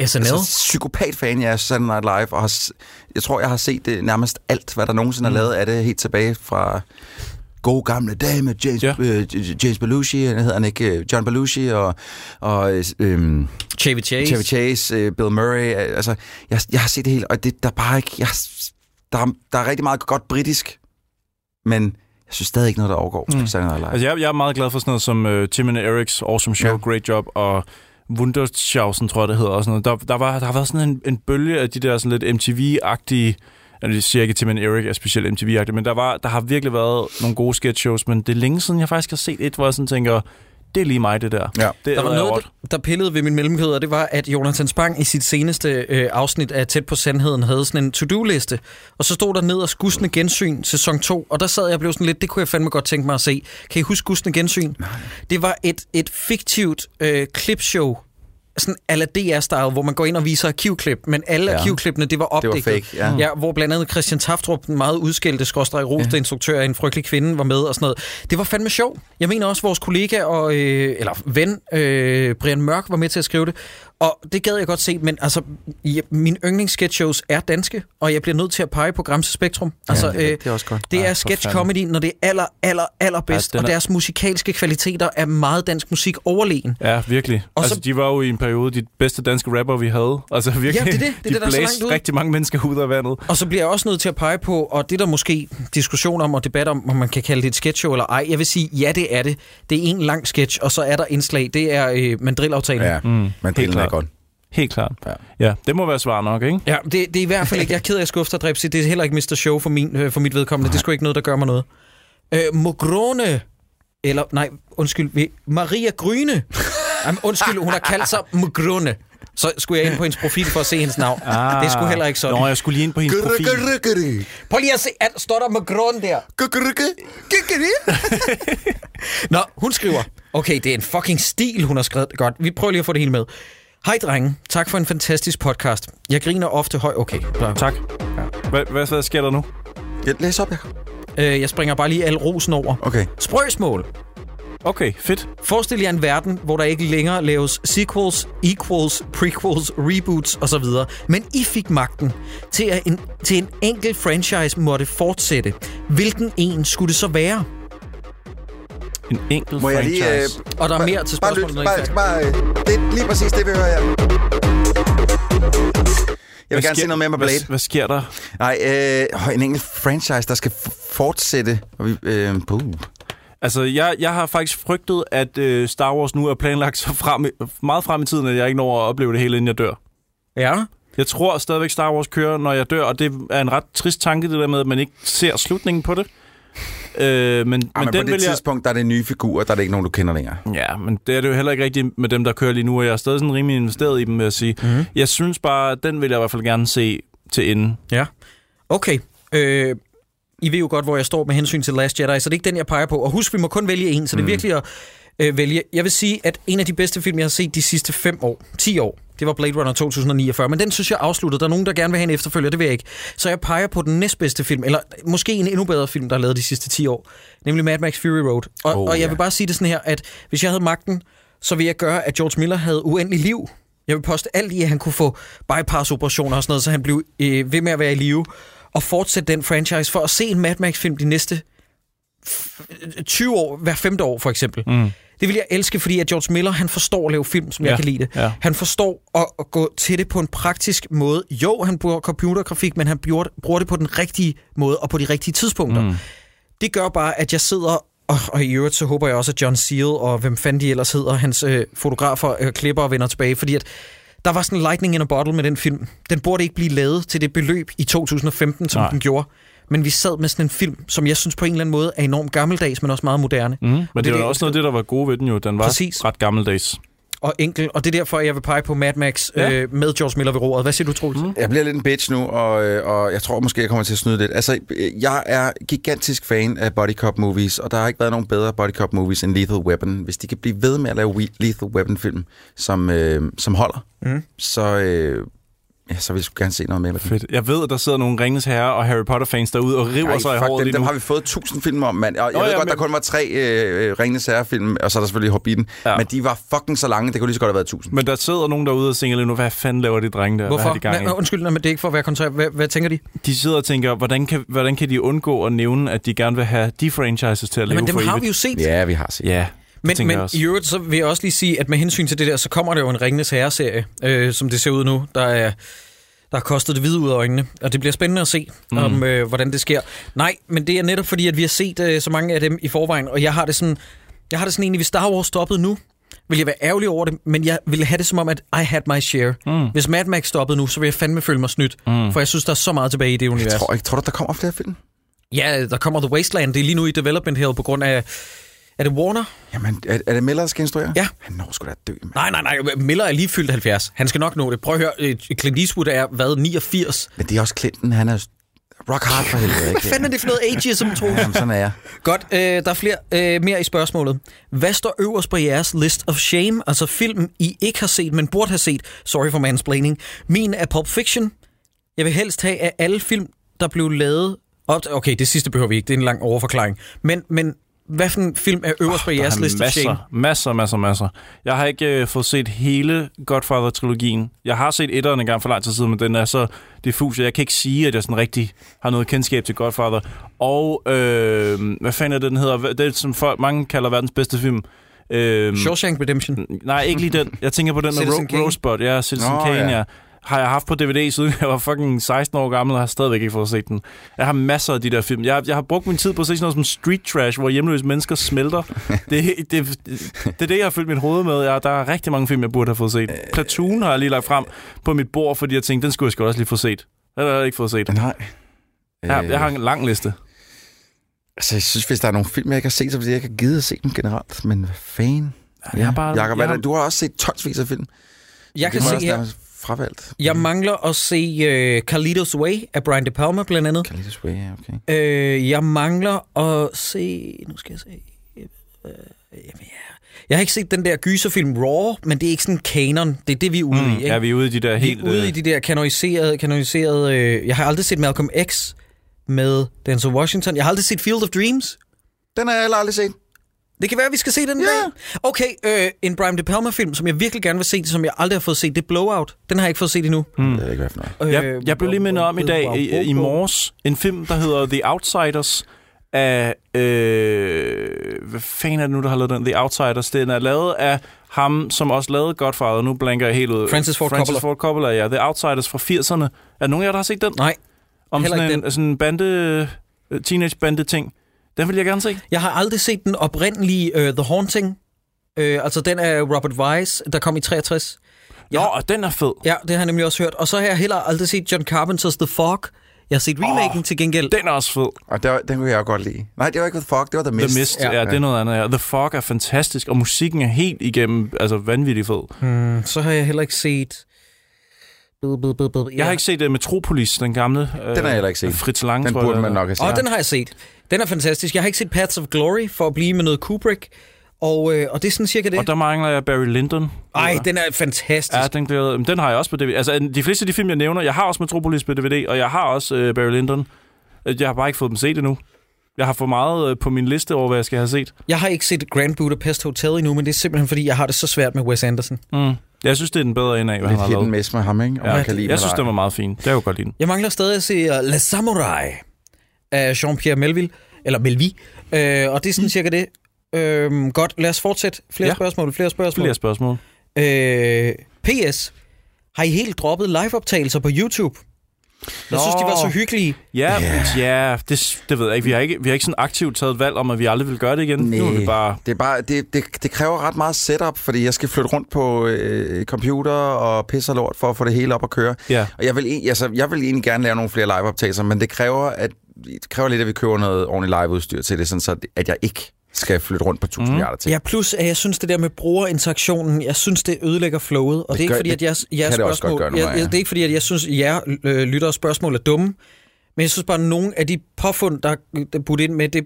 SNL. altså, psykopat-fan jeg er Saturday Night Live, og har, jeg tror, jeg har set det nærmest alt, hvad der nogensinde Mm. er lavet af det, helt tilbage fra gode gamle dage med James, Ja. øh, James Belushi, han hedder han ikke, øh, John Belushi, og, og øh, Chevy Chase. Chevy Chase, øh, Bill Murray. øh, Altså, jeg, jeg har set det hele, og det, der er bare ikke... Jeg, der, er, der er rigtig meget godt britisk, men jeg synes stadig ikke noget, der overgår mm. Saturday Night Live. Altså, jeg, jeg er meget glad for sådan noget som uh, Tim and Eric's Awesome Show, Ja. Great Job, og Wunderschausen, tror jeg, det hedder. Og sådan noget. Der, der, var, der har været sådan en, en bølge af de der sådan lidt MTV-agtige... Altså, Jeg siger ikke, til, men Eric er specielt MTV-agtig, men der, var, der har virkelig været nogle gode sketch shows, men det er længe siden, jeg faktisk har set et, hvor jeg sådan tænker, det er lige mig, det der. Ja. Det Der var noget, der, der pillede ved min mellemkød, og det var, at Jonathan Spang i sit seneste øh, afsnit af Tæt på Sandheden havde sådan en to-do-liste. Og så stod der ned og Skudsende Gensyn sæson 2, og der sad jeg og blev sådan lidt, det kunne jeg fandme godt tænke mig at se. Kan I huske Skudsende Gensyn? Nej. Det var et, et fiktivt øh, klipshow, sådan ala DR-style, hvor man går ind og viser arkivklip, men alle Ja. arkivklippene, det var Det var fake, ja. Ja, hvor blandt andet Christian Taftrup, den meget udskældte skråstrej roste ja. instruktør af en frygtelig kvinde, var med og sådan noget. Det var fandme sjov. Jeg mener også, vores kollega og, øh, eller ven, øh, Brian Mørk, var med til at skrive det. Og det gad jeg godt se, men altså, ja, mine yndlingssketchshows er danske, og jeg bliver nødt til at pege på Gramse Spektrum. Altså, det, er- øh, det er også godt. det Ej, er sketch comedy, når det er aller, aller, allerbedst, Ja, ja, den og er- deres musikalske kvaliteter er meget dansk musik overlegen. Ja, virkelig. Og altså, så- de var jo i en periode de bedste danske rapper, vi havde. Altså virkelig, Ja, det er det. Det de det, der er så blæste langt ud. rigtig mange mennesker ud af vandet. Og så bliver jeg også nødt til at pege på, og det er der måske diskussion om og debat om, om man kan kalde det et sketchshow eller ej. Jeg vil sige, ja, det er det. Det er en lang sketch, og så er der indslag. Det er øh, mandrillaftalen. Ja, Mm, det er klart. godt. Helt klart. Ja. Ja. det må være svar nok, ikke? Ja, det, det er i hvert fald ikke. Jeg er ked af at skuffe dig, Dripsy. Det er heller ikke Mr. Show for, min, øh, for mit vedkommende. Det er sgu ikke noget, der gør mig noget. Øh, Mogrone. Eller, nej, undskyld. Maria Gryne. Jamen, undskyld, hun har kaldt sig Mogrone. Så skulle jeg ind på hendes profil for at se hendes navn. Ah, det er sgu heller ikke sådan. Nå, jeg skulle lige ind på hendes profil. Prøv lige at se, at står der Mogrone der. Nå, hun skriver, okay, det er en fucking stil, hun har skrevet. Godt, vi prøver lige at få det hele med. Hej drenge, tak for en fantastisk podcast. Jeg griner ofte høj... Okay, Tak. Hvad, hvad, hvad sker der nu? Jeg læs op, ja. øh, jeg springer bare lige al rosen over. Okay. Sprøgsmål. Okay, fedt. Forestil jer en verden, hvor der ikke længere laves sequels, equals, prequels, reboots osv. Men I fik magten til, at en, til en enkelt franchise måtte fortsætte. Hvilken en skulle det så være? En enkelt Må jeg franchise. lige... Øh, Og der er mere til bare spørgsmålet, lyt, bare, bare, øh, det er lige præcis det, vi hører her. Jeg vil Hvad gerne sker- se noget mere med Blade. Hvad, hvad sker der? Nej, øh, en enkelt franchise, der skal f- fortsætte. Og vi, øh, puh. Altså, jeg, jeg har faktisk frygtet, at øh, Star Wars nu er planlagt så frem, i- meget frem i tiden, at jeg ikke når at opleve det hele, inden jeg dør. Ja. Jeg tror stadigvæk, Star Wars kører, når jeg dør, og det er en ret trist tanke, det der med, at man ikke ser slutningen på det. Øh, men, men, Ah, men på den det vil jeg... tidspunkt, der er det nye figurer, der er det ikke nogen, du kender længere. Ja, men det er det jo heller ikke rigtigt med dem, der kører lige nu, og jeg er stadig sådan rimelig investeret i dem, vil jeg sige. Mhm. Mm. Jeg synes bare, den vil jeg i hvert fald gerne se til enden. Ja. Okay. Øh, I ved jo godt, hvor jeg står med hensyn til Last Jedi, så det er ikke den, jeg peger på. Og husk, vi må kun vælge en, så det er virkelig at øh, vælge. Jeg vil sige, at en af de bedste film, jeg har set de sidste 5 år, 10 år, det var Blade Runner 2049, men den synes jeg afsluttet. Der er nogen, der gerne vil have en efterfølger, det vil jeg ikke. Så jeg peger på den næstbedste film, eller måske en endnu bedre film, der er lavet de sidste 10 år, nemlig Mad Max Fury Road. Og, Oh, og jeg ja. vil bare sige det sådan her, at hvis jeg havde magten, så vil jeg gøre, at George Miller havde uendelig liv. Jeg vil poste alt i, at han kunne få bypass-operationer og sådan noget, så han blev øh, ved med at være i live og fortsætte den franchise for at se en Mad Max-film de næste f- 20 år, hver femte år for eksempel. Mm. Det vil jeg elske, fordi at George Miller, han forstår at lave film, som ja. Jeg kan lide det. ja. Han forstår at, at gå til det på en praktisk måde. Jo, han bruger computergrafik, men han bruger, bruger det på den rigtige måde og på de rigtige tidspunkter. Mm. Det gør bare, at jeg sidder... Og, og i øvrigt, så håber jeg også, at John Seal og hvem fanden de ellers hedder, hans øh, fotografer, øh, klipper og vender tilbage, fordi at der var sådan en lightning in a bottle med den film. Den burde ikke blive lavet til det beløb i 2015, som Nej. den gjorde. Men vi sad med sådan en film, som jeg synes på en eller anden måde er enormt gammeldags, men også meget moderne. Mm. Men det, det, var også noget af det, der var gode ved den jo. Den var Præcis. ret gammeldags. og enkel, og det er derfor, jeg vil pege på Mad Max Ja. øh, med George Miller ved roret. Hvad siger du, Troels? Mm. Jeg bliver lidt en bitch nu, og, øh, og jeg tror måske, jeg kommer til at snyde lidt. Altså, øh, jeg er gigantisk fan af body cop movies, og der har ikke været nogen bedre body cop movies end Lethal Weapon. Hvis de kan blive ved med at lave Lethal Weapon-film, som, øh, som holder, Mm. så, øh, ja, så vil jeg sgu gerne se noget mere med dem. Fedt. Jeg ved, at der sidder nogle Ringens Herre og Harry Potter-fans derude og river Ej, sig i håret dem, lige dem har vi fået tusind film om, mand. Og jeg Nå, ved ja, godt, der men- kun var tre øh, Ringenes Herre-film, og så er der selvfølgelig Hobbiten. Ja. Men de var fucking så lange, det kunne lige så godt have været tusind. Men der sidder nogen derude og tænker lige nu, hvad fanden laver de drenge der? Hvad Hvorfor? har de gang i? Nej, undskyld, men det er ikke for at være kontræt. Hvad, hvad tænker de? De sidder og tænker, hvordan kan, hvordan kan de undgå at nævne, at de gerne vil have de franchises til at leve Jamen, dem for har evigt? vi jo set. Ja, vi har set. Ja, Men, men jeg i øvrigt, så vil jeg også lige sige, at med hensyn til det der, så kommer der jo en Ringenes Herre-serie, øh, som det ser ud nu, der er der har kostet det hvide ud af øjnene, og det bliver spændende at se, mm. om øh, hvordan det sker. Nej, men det er netop fordi, at vi har set øh, så mange af dem i forvejen, og jeg har det sådan, jeg har det sådan egentlig, hvis Star Wars stoppede nu, vil jeg være ærgerlig over det, men jeg ville have det som om, at I had my share. Mm. Hvis Mad Max stoppede nu, så vil jeg fandme føle mig snydt, mm. for jeg synes, der er så meget tilbage i det univers. Jeg tror, ikke, tror du, der kommer flere film? Ja, der kommer The Wasteland, det er lige nu i development hell på grund af, er det Warner? Jamen, er, er det Miller, der skal instruere? Ja. Han når sgu da dø, mand. Nej, nej, nej. Miller er lige fyldt 70. Han skal nok nå det. Prøv at høre. øh, Clint Eastwood er, hvad, 89? Men det er også Clinton, han er rock hard for helvede, ikke? Hvad fanden er det for noget ageism, Troels? Jamen, sådan er jeg. Godt, øh, der er flere øh, mere i spørgsmålet. Hvad står øverst på jeres list of shame? Altså film, I ikke har set, men burde have set. Sorry for mansplaining. Min er Pulp Fiction. Jeg vil helst have af alle film, der blev lavet... Op okay, det sidste behøver vi ikke. Det er en lang overforklaring. Men, men hvad for en film er øverst oh, på Der jeres er list of shame? masser, masser, masser, masser. Jeg har ikke øh, fået set hele Godfather-trilogien. Jeg har set etteren en gang for lang tid siden, men den er så diffus, at jeg kan ikke sige, at jeg sådan rigtig har noget kendskab til Godfather. Og, øh, hvad fanden er det, den hedder? Det er, som folk, mange kalder verdens bedste film. Øh, Shawshank Redemption. nej, ikke lige den. Jeg tænker på den med Ro-. Rosebud. Ja, Citizen Nå, Kane, ja. ja. Har jeg haft på DVD, siden jeg var fucking 16 år gammel, og har stadigvæk ikke fået set den. Jeg har masser af de der film. Jeg, jeg har brugt min tid på at se sådan noget som Street Trash, hvor hjemløse mennesker smelter. det, (laughs) det, det, det er det, jeg har fyldt mit hoved med. Jeg, der er rigtig mange film, jeg burde have fået set. Platoon har jeg lige lagt frem på mit bord, fordi jeg tænkte, den skulle jeg sgu også lige få set. Den har jeg ikke fået set. Nej. Ja, jeg har en lang liste. Altså, jeg synes, hvis der er nogle film, jeg ikke har set, så er det, fordi jeg ikke har givet at se dem generelt. Men hvad fanden? jeg har bare- Jacob, jeg har- du har også set tonsvis af film. Jeg kan se også her, fravalgt. jeg mangler at se uh, Carlitos Way af Brian De Palma blandt andet. Carlitos Way, ja, okay. Øh, jeg mangler at se... Nu skal jeg se... Øh, jamen, ja. Jeg har ikke set den der gyserfilm Raw, men det er ikke sådan kanon. Det er det, vi er ude Mm, i. Ikke? ja, vi er ude i de der vi helt... er ude øh, i de der kanoniserede... kanoniserede øh, jeg har aldrig set Malcolm X med Denzel Washington. Jeg har aldrig set Field of Dreams. Den har jeg heller aldrig set. Det kan være, at vi skal se den Ja. dag. Okay, øh, en Brian De Palma-film, som jeg virkelig gerne vil se, som jeg aldrig har fået set, det er Blowout. Den har jeg ikke fået set endnu. Mm. Jeg ikke, hvad for noget. Jeg, Øh, jeg blev lige mindet om i dag, i, i morges, en film, der hedder The Outsiders, af... Øh, hvad fanden er det nu, der har lavet den? The Outsiders. Den er lavet af ham, som også lavede Godfather. Nu blanker jeg helt ud. Francis Ford Francis Coppola. Ford Coppola, ja. The Outsiders fra 80'erne. Er der nogen af jer, der har set den? Nej, Om sådan en, sådan en bande... øh, Teenage-bande-ting. Den vil jeg gerne se. jeg har aldrig set den oprindelige uh, The Haunting. Uh, altså den af Robert Wise, der kom i 63. Jo, og den er fed. Ja, det har jeg nemlig også hørt. Og så har jeg heller aldrig set John Carpenters The Fog. Jeg har set remaken oh, til gengæld. Den er også fed. Og der, den kunne jeg også godt lide. Nej, det var ikke The Fog, det var The Mist. The Mist, Ja. ja, ja, det er noget andet. Ja. The Fog er fantastisk, og musikken er helt igennem altså vanvittig fed. Mm, så har jeg heller ikke set... Jeg har ikke set uh, Metropolis, den gamle. Uh, Den har jeg heller ikke set. Fritz Lang, Den jeg, burde man nok have set. Og den har jeg set. Den er fantastisk. Jeg har ikke set Paths of Glory for at blive med noget Kubrick. Og, øh, og det er sådan cirka det. Og der mangler jeg Barry Lyndon. Ej, den er fantastisk. Ja, den, den har jeg også på DVD. Altså, de fleste af de film, jeg nævner, jeg har også Metropolis på DVD, og jeg har også uh, Barry Lyndon. Øh, Jeg har bare ikke fået dem set endnu. Jeg har for meget uh, på min liste over, hvad jeg skal have set. Jeg har ikke set Grand Budapest Hotel endnu, men det er simpelthen, fordi jeg har det så svært med Wes Anderson. Mm. Jeg synes, det er den bedre end af, hvad Lidt han har lavet. miss med ham, ikke? Om Ja, kan lide jeg synes, den var meget fin. Det er jo godt lide. Jeg mangler stadig at se uh, La Samurai af Jean-Pierre Melville, eller Melvi, uh, og det er sådan cirka det. Uh, godt, lad os fortsætte. Flere ja. spørgsmål, flere spørgsmål. Flere spørgsmål. Øh, PS. Har I helt droppet liveoptagelser på YouTube? Jeg synes, de var så hyggelige. Ja, yeah. ja det, det ved jeg ikke. Vi har ikke, vi har ikke sådan aktivt taget et valg om, at vi aldrig vil gøre det igen. Nu er vi Nej. bare... Det, er bare, det, det, det kræver ret meget setup, fordi jeg skal flytte rundt på øh, computer og pisse og lort for at få det hele op at køre. Ja. Og jeg vil, altså, jeg vil egentlig gerne lave nogle flere liveoptagelser, men det kræver, at, det kræver lidt, at vi køber noget ordentligt liveudstyr til det, sådan så at jeg ikke skal flytte rundt på 1000 mm. milliarder ting. Ja, plus at jeg synes det der med brugerinteraktionen, jeg synes det ødelægger flowet, og det, det er ikke gør- fordi, at jeg, jeg kan det også spørgsmål, nogle jeg, jeg, det er ikke fordi, at jeg synes, at jer øh, lyttere spørgsmål er dumme, men jeg synes bare, at nogle af de påfund, der er budt ind med, det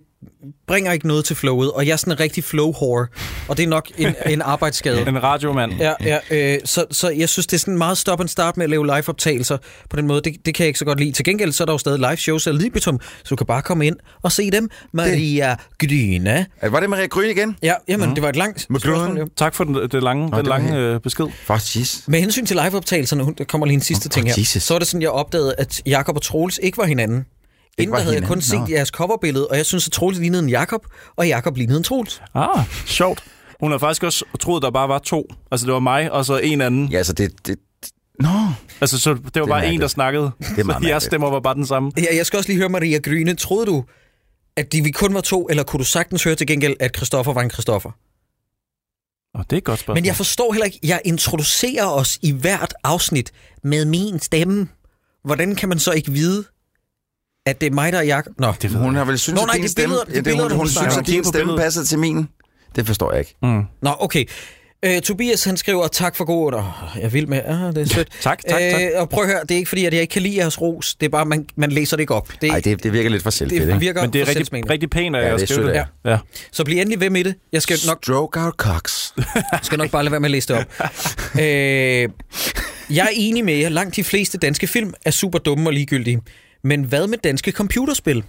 bringer ikke noget til flowet, og jeg er sådan en rigtig flow whore, og det er nok en, en arbejdsskade. (laughs) En radiomand. Ja, ja øh, så, så jeg synes, det er sådan meget stop and start med at lave live-optagelser på den måde. Det, det kan jeg ikke så godt lide. Til gengæld så er der jo stadig live shows af Libitum, så du kan bare komme ind og se dem. Maria Gryne. Øh, Var det Maria Gryn igen? Ja, jamen, mm. det var et langt Med spørgsmål. Ja. Tak for den, det lange, den det lange øh, besked. Faktisk. Med hensyn til liveoptagelserne, der kommer lige en sidste Åh, ting her, Jesus. så er det sådan, jeg opdagede, at Jakob og Troels ikke var hinanden. Inden der havde jeg kun set Nå. jeres coverbillede, og jeg synes, at Troels lignede en Jakob, og Jakob lignede en Troels. Ah, sjovt. Hun har faktisk også troet, der bare var to. Altså, det var mig og så en anden. Ja, altså det... det Nå, Altså, så det var bare en, mærkeligt. der snakkede. er meget (laughs) jeres stemmer var bare den samme. Jeg, jeg skal også lige høre, Maria Gryne, troede du, at de vi kun var to, eller kunne du sagtens høre til gengæld, at Christoffer var en Christoffer? Oh, det er et godt spørgsmål. Men jeg forstår heller ikke, jeg introducerer os i hvert afsnit med min stemme. Hvordan kan man så ikke vide, at det er mig, der er Jakob? Nå, Det hun jeg. har vel synes, Nå, at nej, din det er stemme... billeder- det ja, billeder, hun, hun synes, at din stemme passede til min. Det forstår jeg ikke. Mm. Nå okay. Øh, Tobias, han skriver, tak for god... Oh, jeg vil med. Ah, det er sødt. Tak, tak, tak. Øh, og prøv at høre, det er ikke fordi, at jeg ikke kan lide jeres ros. Det er bare, man, man læser det ikke op. Det, Nej, det, det virker lidt for selvfedt, det virker Men det er rigtig, rigtig pænt af Ja, jer at det er det. af Ja. Så bliv endelig ved med det. Jeg skal nok, Stroke our cocks. (laughs) skal nok bare lade være med at læse det op. (laughs) øh, jeg er enig med jer. Langt de fleste danske film er super dumme og ligegyldige. Men hvad med danske computerspil?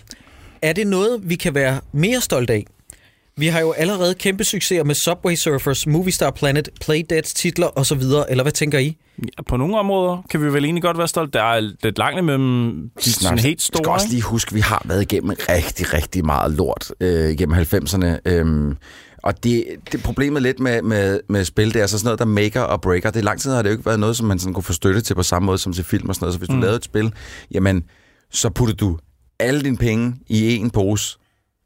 Er det noget, vi kan være mere stolte af? Vi har jo allerede kæmpe succeser med Subway Surfers, Movie Star Planet, Playdeads titler osv. Eller hvad tænker I? Ja, På nogle områder kan vi vel egentlig godt være stolte. Der er lidt langt imellem de sådan helt Vi skal store. også lige huske, at vi har været igennem rigtig, rigtig meget lort øh, igennem 90'erne. Øhm, og det, det problemet lidt med, med, med spil, det er så sådan noget, der maker og breaker. Det er lang tid har det jo ikke været noget, som man sådan kunne få støtte til på samme måde som til film og sådan noget. Så hvis du Mm. lavede et spil, jamen, så putter du alle dine penge i en pose,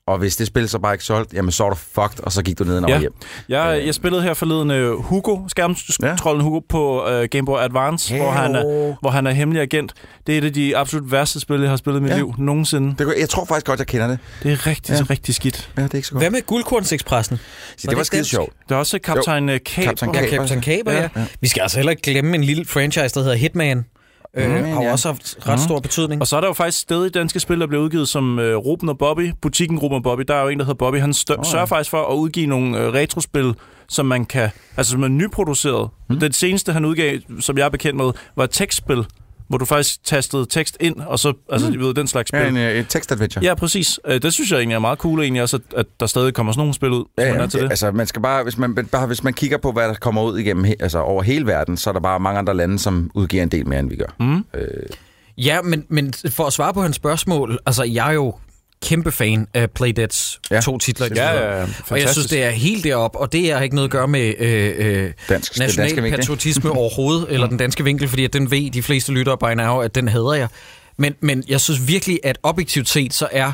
og hvis det spil så bare ikke solgt, jamen så er du fucked, og så gik du ned og Ja. hjem. Jeg, jeg spillede her forleden uh, Hugo, skærmtrollen Hugo på uh, Game Boy Advance, hvor han, er, hvor han er hemmelig agent. Det er et af de absolut værste spil, jeg har spillet i mit Ja. liv nogensinde. Det, jeg tror faktisk godt, jeg kender det. Det er rigtig, Ja. ja. rigtig skidt. Ja, det er ikke så godt. Hvad med Guldkornsekspressen? Så det var skide sjovt. Der er også. Kaptajn Ja, Caper. Captain Caper, ja. Ja. ja. Vi skal altså heller ikke glemme en lille franchise, der hedder Hitman. Øh, Mm, har ja. også haft ret stor betydning. Og så er der jo faktisk stadig danske spil, der bliver udgivet som uh, Ruben og Bobby. Butikken Ruben og Bobby, der er jo en, der hedder Bobby. Han stø- Åh, oh, ja. sørger faktisk for at udgive nogle uh, retrospil, som man kan... Altså, som er nyproduceret. Mm. Det seneste, han udgav, som jeg er bekendt med, var et tekstspil, hvor du faktisk tastede tekst ind, og så... Altså, mm. ved, den slags spil. Ja, en, øh, et tekstadventure. Ja, præcis. Øh, Det synes jeg egentlig er meget cool, egentlig også, at, at der stadig kommer sådan nogle spil ud, Ja, man ja. er til det. Altså, man skal bare, hvis man, bare, hvis man kigger på, hvad der kommer ud igennem, altså over hele verden, så er der bare mange andre lande, som udgiver en del mere, end vi gør. Mm. Øh, Ja, men, men for at svare på hans spørgsmål, altså jeg er jo kæmpe fan af Playdeads Ja. to titler. Ja, ja, ja. Og jeg synes, det er helt derop, og det har ikke noget at gøre med øh, øh, dansk, danske national vinkel. patriotisme (laughs) overhovedet, eller den danske vinkel, fordi at den ved de fleste lyttere by now, at den hader jeg. Men, men jeg synes virkelig, at objektivt set, så er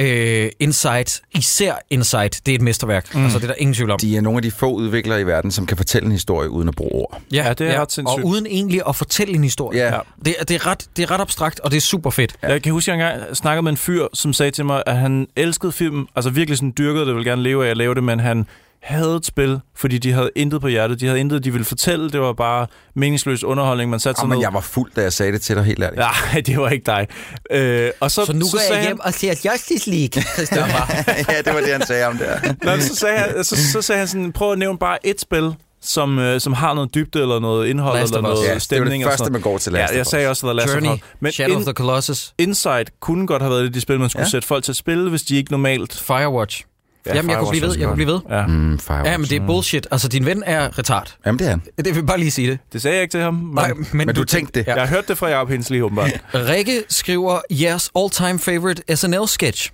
øh, Insight, især Insight, det er et mesterværk. Mm. Altså, det er der ingen tvivl om. De er nogle af de få udviklere i verden, som kan fortælle en historie uden at bruge ord. Ja, det er ret sindssygt. Og uden egentlig at fortælle en historie. Ja. Ja. Det, er- det, er ret, det er ret abstrakt, og det er super fedt. Ja. Jeg kan huske, at jeg engang snakkede med en fyr, som sagde til mig, at han elskede film, altså virkelig sådan dyrkede det, ville gerne leve af at lave det, men han havde et spil, fordi de havde intet på hjertet. De havde intet, de ville fortælle. Det var bare meningsløs underholdning. Man satte sig Oh, men ned. jeg var fuld, da jeg sagde det til dig, helt ærligt. Nej, (laughs) det var ikke dig. Øh, og så, Så nu går jeg hjem og ser Justice League, (laughs) Christoffer. ja, det var det, han sagde om det. Han, Nå, så, sagde han, så, så sagde han sådan, prøv at nævne bare et spil, som, øh, som har noget dybde, eller noget indhold, Last eller noget Ja, det var stemning. det og første, man går til. Last Ja, jeg of sagde Us. også The Last Journey, of Us. Men Shadow in, of the Colossus, Inside kunne godt have været et af de spil, man skulle ja. sætte folk til at spille, hvis de ikke normalt... Firewatch. Ja, Jamen, jeg kunne blive ved, jeg kunne blive ved. Ja. Mm. Ja, men det er bullshit. Altså, din ven er retard. Jamen, det er han. Det vil bare lige sige det. Det sagde jeg ikke til ham. Men, Nej, Men du tænkte det. Ja. Jeg har hørt det fra Jacob Hensley, åbenbart. Rikke skriver jeres all-time favorite SNL-sketch.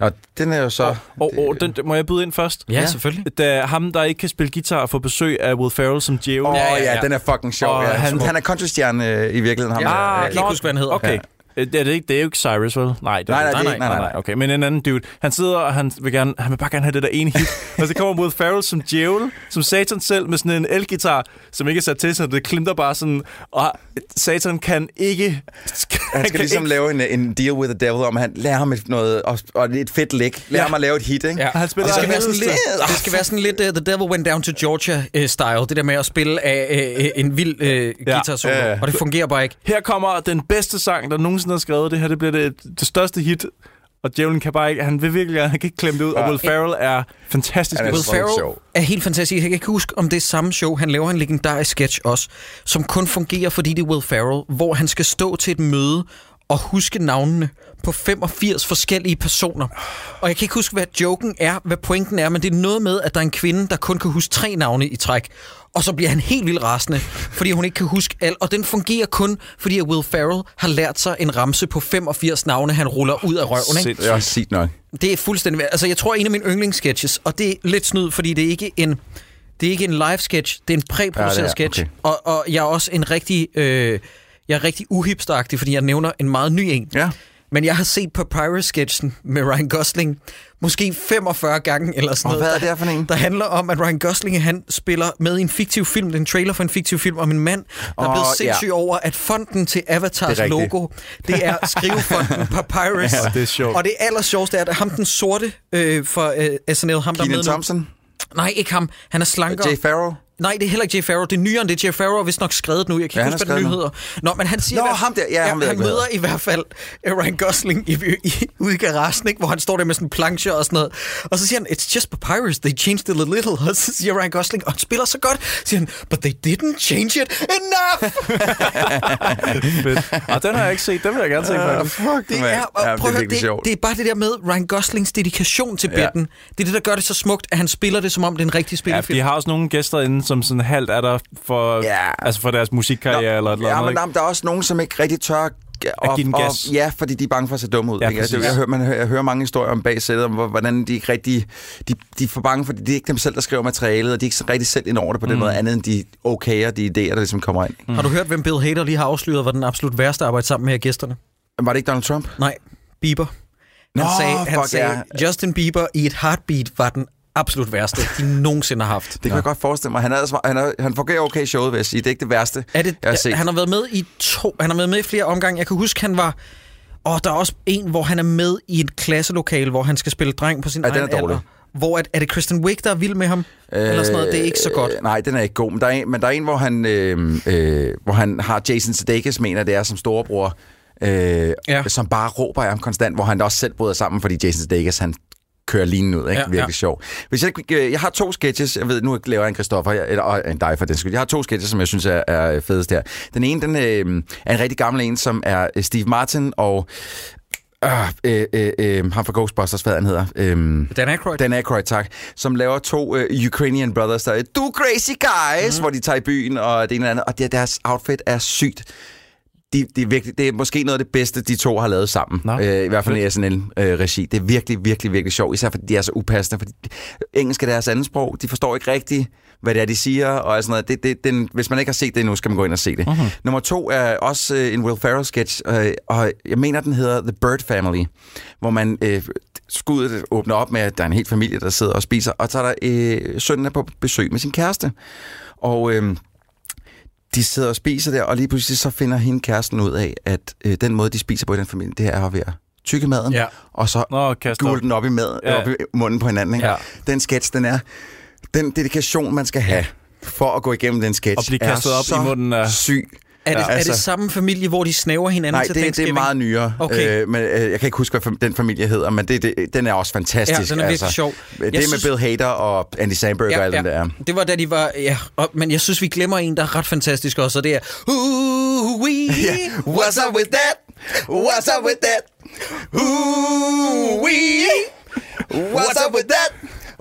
Og den er jo så... Og, og den, den, må jeg byde ind først? Ja, Ja. ja, selvfølgelig. Da ham, der ikke kan spille guitar, får besøg af Will Ferrell som Geo. Åh, oh, Ja, ja, ja, ja, ja. den er fucking sjov. Og ja. han- han, er countrystjerne øh, i virkeligheden. Ham Ja. der. jeg Ah, kan ikke huske, hvad han hedder. Okay. Det er, det, ikke, det er jo ikke Cyrus, vel? Nej, det er Nej, nej, nej, ikke- nej, nej, nej. Okay, men en anden dude. Han sidder, og han vil, gerne, han vil bare gerne have det der ene hit. og så kommer Will Ferrell som djævel, som Satan selv, med sådan en elgitar, som ikke er sat til, så det klimter bare sådan. Og Satan kan ikke... Han skal ligesom lave en, en deal with the devil, om han lærer ham et, noget, og, og et fedt lick. Lærer Ja. ham at lave et hit, ikke? Ja, han spiller det skal, være sådan lidt, det skal være sådan lidt uh, The Devil Went Down to Georgia-style. Det der med at spille af uh, en vild uh, guitar solo. Ja, ja. Og det fungerer bare ikke. Her kommer den bedste sang, der nogensinde er skrevet. Det her det bliver det, det største hit. Og djævlen kan bare ikke... Han vil virkelig han kan ikke klemme det ud. Og Ja. Will Ferrell er fantastisk. Han er Will Ferrell er helt fantastisk. Jeg kan ikke huske, om det er samme show. Han laver en legendarisk sketch også, som kun fungerer, fordi det er Will Ferrell, hvor han skal stå til et møde og huske navnene på 85 forskellige personer. Og jeg kan ikke huske, hvad joken er, hvad pointen er, men det er noget med, at der er en kvinde, der kun kan huske tre navne i træk. Og så bliver han helt vildt rasende, fordi hun ikke kan huske alt. Og den fungerer kun, fordi at Will Ferrell har lært sig en ramse på 85 navne, han ruller ud af røven. Ikke? Er også sygt nok. Det er fuldstændig... Altså, jeg tror, en af mine yndlingssketches, og det er lidt snyd, fordi det er ikke en... Det er ikke en live sketch, det er en præproduceret Ja, er, sketch. okay. Og, og jeg er også en rigtig... Øh, jeg er rigtig uhipsteragtig, fordi jeg nævner en meget ny en. Ja. Men jeg har set Papyrus-sketchen med Ryan Gosling måske 45 gange eller sådan Og noget. hvad er der- det for en? Der handler om, at Ryan Gosling han spiller med i en fiktiv film. Er en trailer for en fiktiv film om en mand, der er Åh, blevet ja. sindssyg over, at fonden til Avatars Det er logo, det er (laughs) skrivefonden Papyrus. Ja, det er sjovt. Og det aller sjoveste er, at ham den sorte øh, for øh, SNL, ham der er Keenan med nu- Thompson? Nej, ikke ham. Han er slankere. Jay Farrow? Nej, det er heller ikke Jay Farrow. Det er nyere end det. Jay Farrow er vist nok skrevet nu. Jeg kan Ja, ikke han huske, er hvad den skrevet nyhed Nå, men han siger... Nå, hvad- ham der. Ja, ham ved jeg han møder i hvert fald Ryan Gosling i, i, ude i garagen, ikke? hvor han står der med sådan en planche og sådan noget. Og så siger han, it's just papyrus. They changed it a little. Og så siger Ryan Gosling, og han spiller så godt. Så siger han, but they didn't change it enough. (laughs) Fedt. Og den har jeg ikke set. Den vil jeg gerne se, faktisk. Fuck, Det mand. er, og ja, prøv at høre, virkelig det, sjovt. det er bare det der med Ryan Goslings dedikation til Ja. Betten. Det er det, der gør det så smukt, at han spiller det, som om det er en rigtig Ja, spillefilm. de har også nogle gæster inde, som sådan halvt er der for, Ja. altså for deres musikkarriere eller et eller ja, andet. men ikke? der, er også nogen, som ikke rigtig tør at give den gas. ja, fordi de er bange for at se dumme ud. Ja, ikke? altså, jeg, hører, man, hører, jeg hører mange historier om bag om hvor- hvordan de ikke rigtig... De, de er for bange, fordi det er ikke dem selv, der skriver materialet, og de er ikke så rigtig selv ind over det på den Mm. måde, andet end de okayer, de idéer, der ligesom kommer ind. Har du hørt, hvem Bill Hader lige har afsløret, var den absolut værste arbejde sammen med af gæsterne? Var det ikke Donald Trump? Nej, Bieber. Han Nå, sagde, han fuck sagde Justin Bieber i et heartbeat var den absolut værste, de nogensinde har haft. Det kan jeg godt forestille mig. Han, er, han, er, han fungerer okay i showet, vil jeg sige. Det er ikke det værste, Er det, jeg har set. han har været med i to, han har været med i flere omgange. Jeg kan huske, han var... Og der er også en, hvor han er med i et klasselokale, hvor han skal spille dreng på sin Ja, den egen er dårlig. alder. Hvor er, er det Kristen Wiig, der er vild med ham? Øh, Eller sådan noget, det er ikke så godt. Øh, nej, den er ikke god. Men der er en, men der er en hvor, han, øh, øh, hvor han har Jason Sudeikis, mener det er, som storebror, øh, Ja. ja. som bare råber af ham konstant, hvor han også selv bryder sammen, fordi Jason Sudeikis, han kører linjen ud, ikke? Ja, Virkelig ja. sjov. Hvis jeg, øh, jeg har to sketches, jeg ved, nu laver jeg en Christoffer, jeg- eller og en dig for den skyld. Jeg har to sketches, som jeg synes er, er fedest her. Den ene, den øh, er en rigtig gammel en, som er øh, Steve Martin og øh, øh, øh, øh, ham fra Ghostbusters, hvad han hedder. Øh, Dan Aykroyd? Dan Aykroyd, tak. Som laver to uh, Ukrainian brothers, der er Du crazy guys, mm. hvor de tager i byen, og det ene eller andet. Og det, deres outfit er sygt. De, de er virkelig, det er måske noget af det bedste, de to har lavet sammen. Nå, Øh, I hvert fald i SNL-regi. det er virkelig, virkelig, virkelig sjovt. Især fordi de er så upassende. Fordi engelsk er deres andet sprog. De forstår ikke rigtigt, hvad det er, de siger. Og sådan noget. Det, det, den, hvis man ikke har set det endnu, skal man gå ind og se det. Uh-huh. Nummer to er også øh, en Will Ferrell-sketch. Øh, og jeg mener, den hedder The Bird Family. Hvor man... Øh, skuddet åbner op med, at der er en hel familie, der sidder og spiser, og så er der øh, sønnen er på besøg med sin kæreste. Og øh, de sidder og spiser der, og lige pludselig så finder hende kæresten ud af, at øh, den måde, de spiser på i den familie, det er at være tykke maden, Ja. og så Nå, gule den op i, mad, Ja. op i munden på hinanden. Ikke? Ja. Den sketch, den er den dedikation, man skal have for at gå igennem den sketch, Og blive kastet op i så munden af- syg. Er det, Ja, er det altså- samme familie, hvor de snæver hinanden Nej, til det, det er Thanksgiving? meget nyere. Okay. Øh, men, øh, jeg kan ikke huske, hvad den familie hedder, men det, det, den er også fantastisk. Ja, den er virkelig sjov. Det Jeg er med synes- Bill Hader og Andy Samberg og alt den der. Det var da de var... Ja, og, men jeg synes, vi glemmer en, der er ret fantastisk også, og det er... Ooh, wee, What's up with that? What's up with that? Ooh, wee. What's up with that?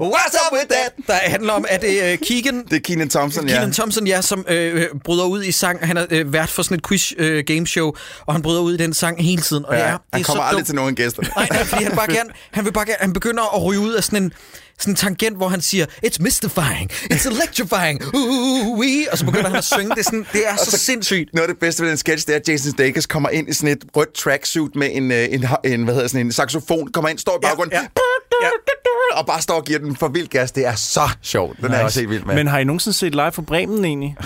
What's up with that? Der handler om, at det er Keegan... (laughs) Det er Keenan Thompson, ja. Keenan Thompson, ja, som øh, øh, bryder ud i sang. Han er øh, vært for sådan et quiz øh, gameshow, og han bryder ud i den sang hele tiden. Og det er, ja, det han er kommer aldrig dumt. til nogen gæster. Nej, nej, fordi han, bare gerne, (laughs) han vil bare gerne, han begynder at ryge ud af sådan en, sådan en tangent, hvor han siger, it's mystifying, it's electrifying, uh, wee, og så begynder han at synge. Det er, sådan, det er så, så sindssygt. Noget af det bedste ved den sketch, det er, at Jason Sudeikis kommer ind i sådan et rødt tracksuit med en, øh, en, en, hvad hedder sådan en saxofon, kommer ind, står i baggrunden, ja. Ja. Og bare står og giver den for vild gas. Det er så sjovt. Den nice. er jeg også helt vild med. Men har I nogensinde set live fra Bremen egentlig?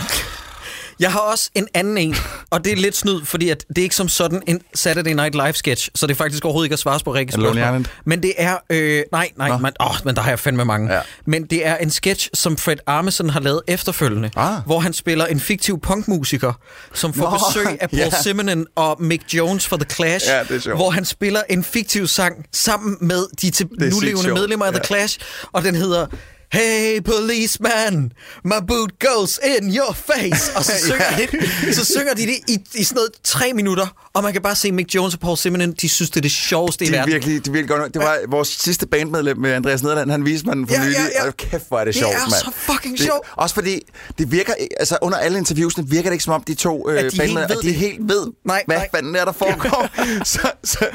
Jeg har også en anden en, og det er lidt snyd, fordi at det er ikke som sådan en Saturday Night Live sketch, så det er faktisk overhovedet ikke at svare på Rikkes Island? Men det er, øh, nej, nej, man, åh, men der har jeg fandme mange. Ja. Men det er en sketch, som Fred Armisen har lavet efterfølgende, Ah. hvor han spiller en fiktiv punkmusiker, som får Nå, besøg af (laughs) Paul ja. Simonon og Mick Jones fra The Clash, Ja, hvor han spiller en fiktiv sang sammen med de til nulevende medlemmer af The Ja. Clash, og den hedder Hey policeman, my boot goes in your face. Og så (laughs) synger, de, så synger de det i, i sådan noget tre minutter, og man kan bare se Mick Jones og Paul Simonon, de synes, det er det sjoveste i de er verden. virkelig, de virkelig godt. Det var vores sidste bandmedlem med Andreas Nederland. Han viste mig den for Ja, ja, nylig. ja. Og kæft, hvor er det, Det sjovt, er mand. så fucking det, sjovt. Også fordi, det virker, altså under alle interviewsene, virker det ikke som om de to øh, At de bandmedlemmer, at de det. helt ved, Nej, hvad nej. fanden er der foregår. (laughs) så så,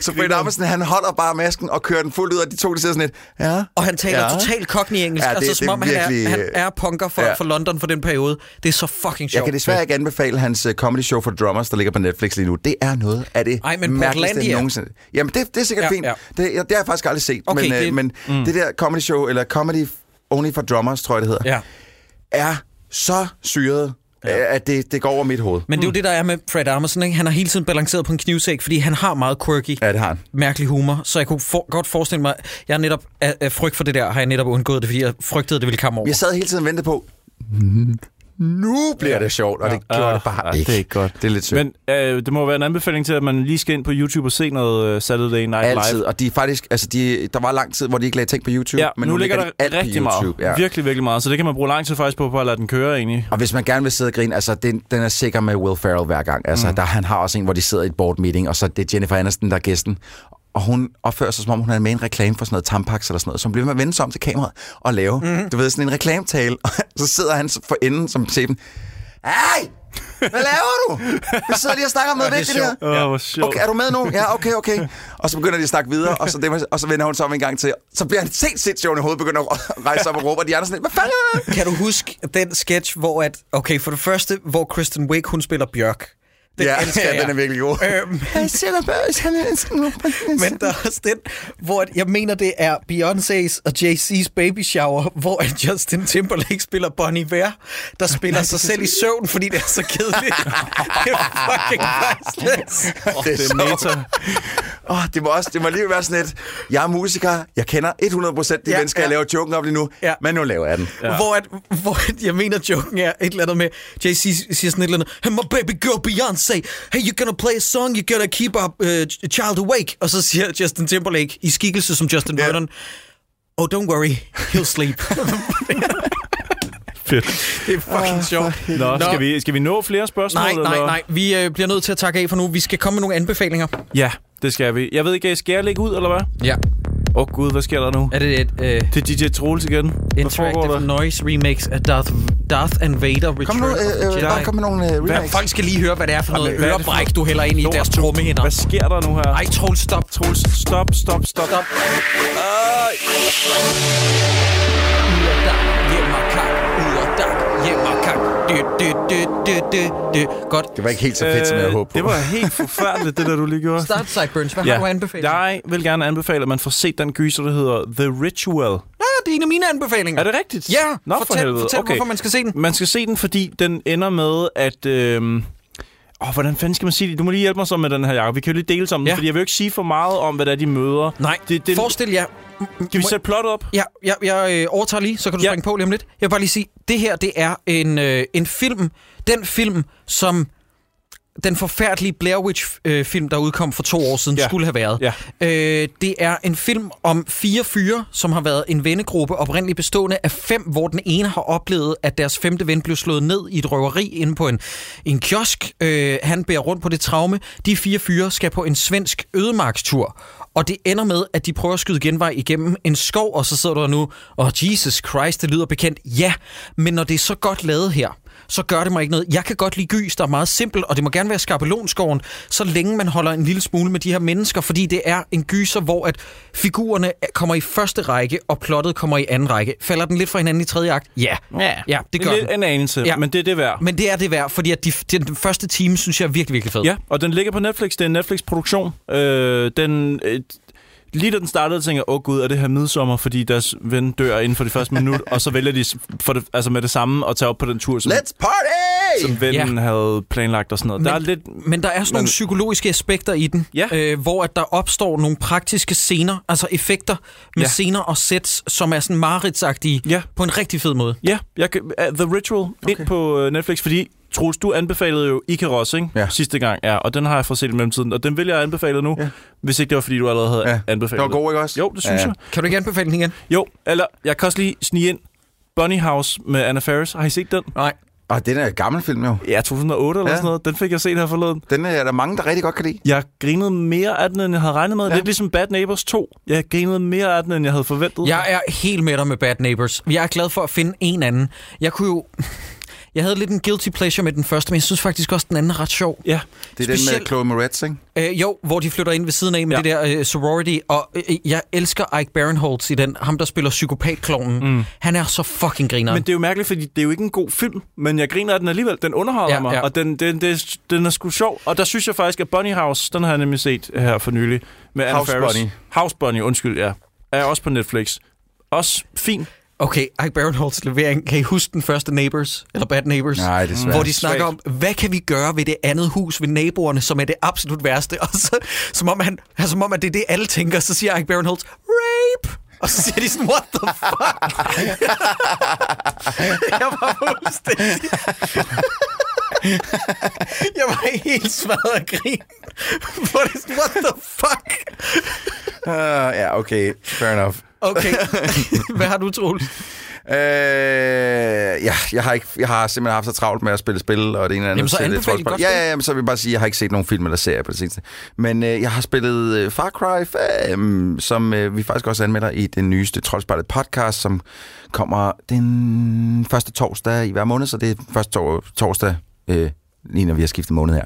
så Fred Armisen, han holder bare masken og kører den fuldt ud, og de to, de sidder sådan lidt, ja. Og han taler Ja. ja. totalt cockney-engelsk, Ja, ja, det- altså det som er om han, virkelig, er, han øh, er punker for, ja. for London for den periode. Det er så fucking sjovt. Jeg kan desværre ikke anbefale hans uh, comedy show for drummers, der ligger på Netflix lige nu. Det er noget af det Ej, men mærkeligste nogensinde. Jamen, det, det er sikkert Ja, fint. ja. Det, det har jeg faktisk aldrig set. Okay, men, øh, det- men mm. det der comedy show, eller comedy only for drummers, tror jeg det hedder, Ja. er så syret, ja. at det, det går over mit hoved. Men det er jo det, der er med Fred Armisen. Ikke? Han har hele tiden balanceret på en knivsæk, fordi han har meget quirky, Ja, det har han. mærkelig humor. Så jeg kunne for, godt forestille mig, jeg netop af, af frygt for det der, har jeg netop undgået det, fordi jeg frygtede, det ville komme over. Jeg sad hele tiden og ventede på, nu bliver det sjovt, og det gjorde det bare Ah, ikke. Det er ikke godt. Det er lidt synd. Men øh, det må være en anbefaling til, at man lige skal ind på YouTube og se noget uh, Saturday Night Altid, Live. og de er faktisk, altså de, der var lang tid, hvor de ikke lagde ting på YouTube, Ja, men nu, ligger de der alt på rigtig meget. YouTube. Ja. Virkelig, virkelig meget. Så det kan man bruge lang tid faktisk på, på at lade den køre egentlig. Og hvis man gerne vil sidde og grine, altså den, den er sikker med Will Ferrell hver gang. Altså, mm. der, han har også en, hvor de sidder i et board meeting, og så det er Jennifer Aniston, der er gæsten. Og hun opfører sig, som om hun er med i en reklame for sådan noget Tampax eller sådan noget, så hun bliver med at vende sig om til kameraet og lave, mm. du ved, sådan en reklametale. Og (laughs) så sidder han for enden som chefen. Hey! Hvad laver du? Vi sidder lige og snakker om noget Ja, det er vigtigt her. hvor sjovt. Okay, er du med nu? Ja, okay, okay. Og så begynder de at snakke videre, og så, det, og så vender hun sig om en gang til. Så bliver han set sit sjovt i hovedet, begynder at rejse op og råbe, og de andre sådan, hvad fanden? Kan du huske den sketch, hvor at... Okay, for det første, hvor Kristen Wiig, hun spiller Bjørk. Den Ja, (laughs) elsker ja, jeg. den er virkelig god. Øhm, men der er også den, hvor jeg mener, det er Beyoncé's og Jay-Z's baby shower, hvor Justin Timberlake spiller Bonnie Vare, der spiller sig selv i søvn, fordi det er så kedeligt. (laughs) det er fucking priceless. det, det er meta. Oh, det, må også, det må lige være sådan et, jeg er musiker, jeg kender 100% de Ja, mennesker, ja. jeg laver joken op lige nu, Ja. ja. men nu laver jeg den. Ja. Hvor, at, hvor at, jeg mener, joken er et eller andet med, Jay-Z siger sådan et eller andet, hey, my baby girl Beyoncé, hey, you're gonna play a song, you're gonna keep a uh, child awake. Og så siger Justin Timberlake, i skikkelse som Justin Ja. Vernon, oh, don't worry, he'll sleep. (laughs) Fedt. det er fucking sjovt. Nå, Nå. skal vi, skal vi nå flere spørgsmål? Nej, nej, eller? nej. Vi øh, bliver nødt til at takke af for nu. Vi skal komme med nogle anbefalinger. Ja, det skal vi. Jeg ved ikke, skal jeg lægge ud, eller hvad? Ja. Åh oh, gud, hvad sker der nu? Er det et øh, Det er DJ Troels igen. Hvad interactive der? noise remix af Darth, Darth and Vader Return Kom nu, øh, øh, bare kom med nogle øh, Hvad, remakes. folk skal lige høre, hvad det er for noget Jamen, hvad er for ørebræk, du hælder ind i deres trommehænder. Hvad sker der nu her? Ej, Troels, stop. Troels, stop, stop, stop. Stop. Ud Dag, hjem og kak. Dø, dø, dø, dø, dø, dø. Godt. Det var ikke helt så fedt, som jeg havde håbet på. Øh, Det var helt forfærdeligt, det der du lige gjorde. Start Sideburns. Hvad har du anbefalet? Jeg vil gerne anbefale, at man får set den gyser, der hedder The Ritual. Ja, det er en af mine anbefalinger. Er det rigtigt? Ja, Nå, for fortæl, helvede. fortæl okay. hvorfor man skal se den. Man skal se den, fordi den ender med, at... Øh, Åh, hvordan fanden skal man sige det? Du må lige hjælpe mig så med den her, Jacob. Vi kan jo lige dele sammen, Ja. fordi jeg vil jo ikke sige for meget om, hvad det er, de møder. Nej, det, det, forestil jer... Kan vi sætte plot op? Ja, jeg, jeg øh, overtager lige, så kan du Ja. springe på lige om lidt. Jeg vil bare lige sige, det her, det er en, øh, en film, den film, som den forfærdelige Blair Witch-film, der udkom for to år siden, Ja. skulle have været. Ja. Øh, det er en film om fire fyre, som har været en vennegruppe, oprindeligt bestående af fem, hvor den ene har oplevet, at deres femte ven blev slået ned i et røveri inde på en, en kiosk. Øh, han bærer rundt på det traume. De fire fyre skal på en svensk ødemarkstur. Og det ender med, at de prøver at skyde genvej igennem en skov, og så sidder du der nu, og oh, Jesus Christ, det lyder bekendt. Ja, men når det er så godt lavet her, så gør det mig ikke noget. Jeg kan godt lide gys, der er meget simpel, og det må gerne være skabelonskoven, så længe man holder en lille smule med de her mennesker, fordi det er en gyser, hvor at figurerne kommer i første række, og plottet kommer i anden række. Falder den lidt fra hinanden i tredje akt? Ja. Ja, Ja, det gør er den. lidt en anelse, Ja. ja. men det er det værd. Men det er det værd, fordi at de, de, den første time, synes jeg er virkelig, virkelig fed. Ja, og den ligger på Netflix. Det er en Netflix-produktion. Øh, den, øh, lige da den startede, tænkte jeg, åh oh, gud, er det her midsommer, fordi deres ven dør inden for det første minut, og så vælger de for det, altså med det samme at tage op på den tur, som, Let's party! som vennen ja. havde planlagt og sådan noget. Men- der er lidt... Men der er sådan nogle Men- psykologiske aspekter i den, Ja. øh, hvor at der opstår nogle praktiske scener, altså effekter med Ja. scener og sets, som er sådan mareridsagtige Ja, på en rigtig fed måde. ja jeg, uh, The Ritual okay. ind på uh, Netflix, fordi Troels, du anbefalede jo Icarus, ikke? Ja. Sidste gang, ja. Og den har jeg fået set i mellemtiden, og den vil jeg anbefale nu, Ja. hvis ikke det var, fordi du allerede havde Ja. anbefalet Det var god, ikke også? Jo, det synes Ja. jeg. Kan du ikke anbefale den igen? Jo, eller jeg kan også lige snige ind. Bunny House med Anna Faris. Har I set den? Nej. Og den er en gammel film jo. Ja, 2008 eller Ja. sådan noget. Den fik jeg set her forleden. Den er der mange, der rigtig godt kan lide. Jeg grinede mere af den, end jeg havde regnet med. Ja. Lidt ligesom Bad Neighbors 2. Jeg grinede mere af den, end jeg havde forventet. Jeg er helt med dig med Bad Neighbors. Jeg er glad for at finde en anden. Jeg kunne jo... Jeg havde lidt en guilty pleasure med den første, men jeg synes faktisk også, den anden er ret sjov. Ja, Det er den med Chloe Moretz, ikke? Øh, jo, hvor de flytter ind ved siden af med ja. Det der øh, sorority, og øh, jeg elsker Ike Barinholtz i den, ham der spiller psykopatklovnen. Mm. Han er så fucking griner. men det er jo mærkeligt, fordi det er jo ikke en god film, men jeg griner af den alligevel. Den underholder Ja, mig, ja. og den, den, den, den er sgu sjov. Og der synes jeg faktisk, at Bunny House, den har jeg nemlig set her for nylig. Med Anna House Faris. Bunny. House Bunny, undskyld, ja. Er også på Netflix. Også fin. Okay, Ike Barinholtz levering. Kan I huske den første Neighbors? Eller Bad Neighbors? Nej, det er svært. Hvor de snakker om, hvad kan vi gøre ved det andet hus ved naboerne, som er det absolut værste? Og så, som om, han, altså, som om at det er det, alle tænker, så siger Ike Barinholtz, rape! Og så siger de sådan, what the fuck? (laughs) jeg var fuldstændig... (laughs) jeg var helt smadret af grin. Er sådan, what the fuck? Uh, ja, okay. Fair enough. Okay, (laughs) hvad har du, Troels? Øh, ja, jeg har, ikke, jeg har simpelthen haft så travlt med at spille spil, og det ene eller andet. Jamen, så til det godt Ja, ja, men så vil jeg bare sige, at jeg har ikke set nogen film eller serier på det seneste. Men øh, jeg har spillet øh, Far Cry 5, som øh, vi faktisk også anmelder i den nyeste Troldspejlet podcast, som kommer den første torsdag i hver måned, så det er første tor- torsdag øh, lige når vi har skiftet måned her.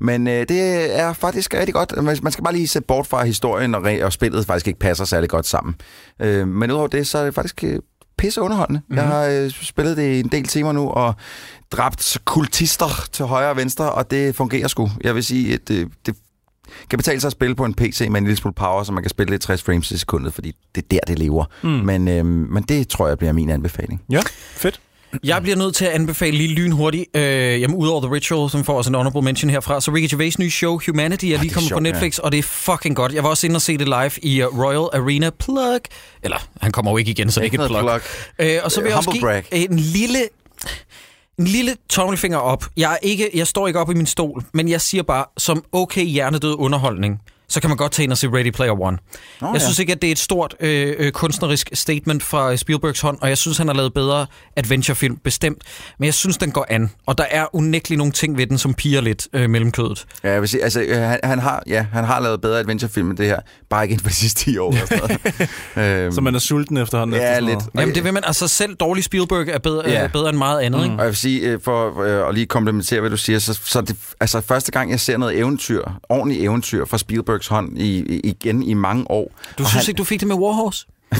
Men øh, det er faktisk rigtig godt. Man skal bare lige se bort fra historien, og, og spillet faktisk ikke passer særlig godt sammen. Øh, men udover det, så er det faktisk øh, pisse underholdende. Mm-hmm. Jeg har øh, spillet det i en del timer nu, og dræbt kultister til højre og venstre, og det fungerer sgu. Jeg vil sige, at det, det kan betale sig at spille på en PC med en lille smule power, så man kan spille lidt 60 frames i sekundet, fordi det er der, det lever. Mm. Men, øh, men det tror jeg bliver min anbefaling. Ja, fedt. Jeg bliver nødt til at anbefale lige lynhurtigt, øh, jamen udover The Ritual, som får også en honorable mention herfra, så Ricky Gervais' nye show, Humanity, er lige det er kommet på Netflix, og det er fucking godt. Jeg var også inde og se det live i uh, Royal Arena Plug. Eller, han kommer jo ikke igen, så det er ikke et plug. Plug. Øh, og så vil jeg også give en lille... En lille tommelfinger op. Jeg, er ikke, jeg står ikke op i min stol, men jeg siger bare, som okay hjernedød underholdning, så kan man godt tage ind og se Ready Player One. Nå, jeg ja. synes ikke, at det er et stort øh, øh, kunstnerisk statement fra Spielbergs hånd, og jeg synes, han har lavet bedre adventurefilm, bestemt. Men jeg synes, den går an, og der er unægteligt nogle ting ved den, som piger lidt øh, mellem kødet. Ja, jeg vil sige, altså, øh, han, han, har, ja, han har lavet bedre adventurefilm end det her. Bare ikke inden for de sidste 10 år. Eller sådan noget. (laughs) øhm, Så man er sulten efterhånden. Ja, efter lidt. Jamen det vil man, altså selv dårlig Spielberg er bedre, Ja. øh, bedre end meget andet, ikke? Og jeg vil sige, øh, for øh, at lige komplementere, hvad du siger, så, så det, altså første gang, jeg ser noget eventyr, ordentligt eventyr fra Spielbergs hånd i, igen i mange år. Du og synes han, ikke, du fik det med Warhorse? (laughs)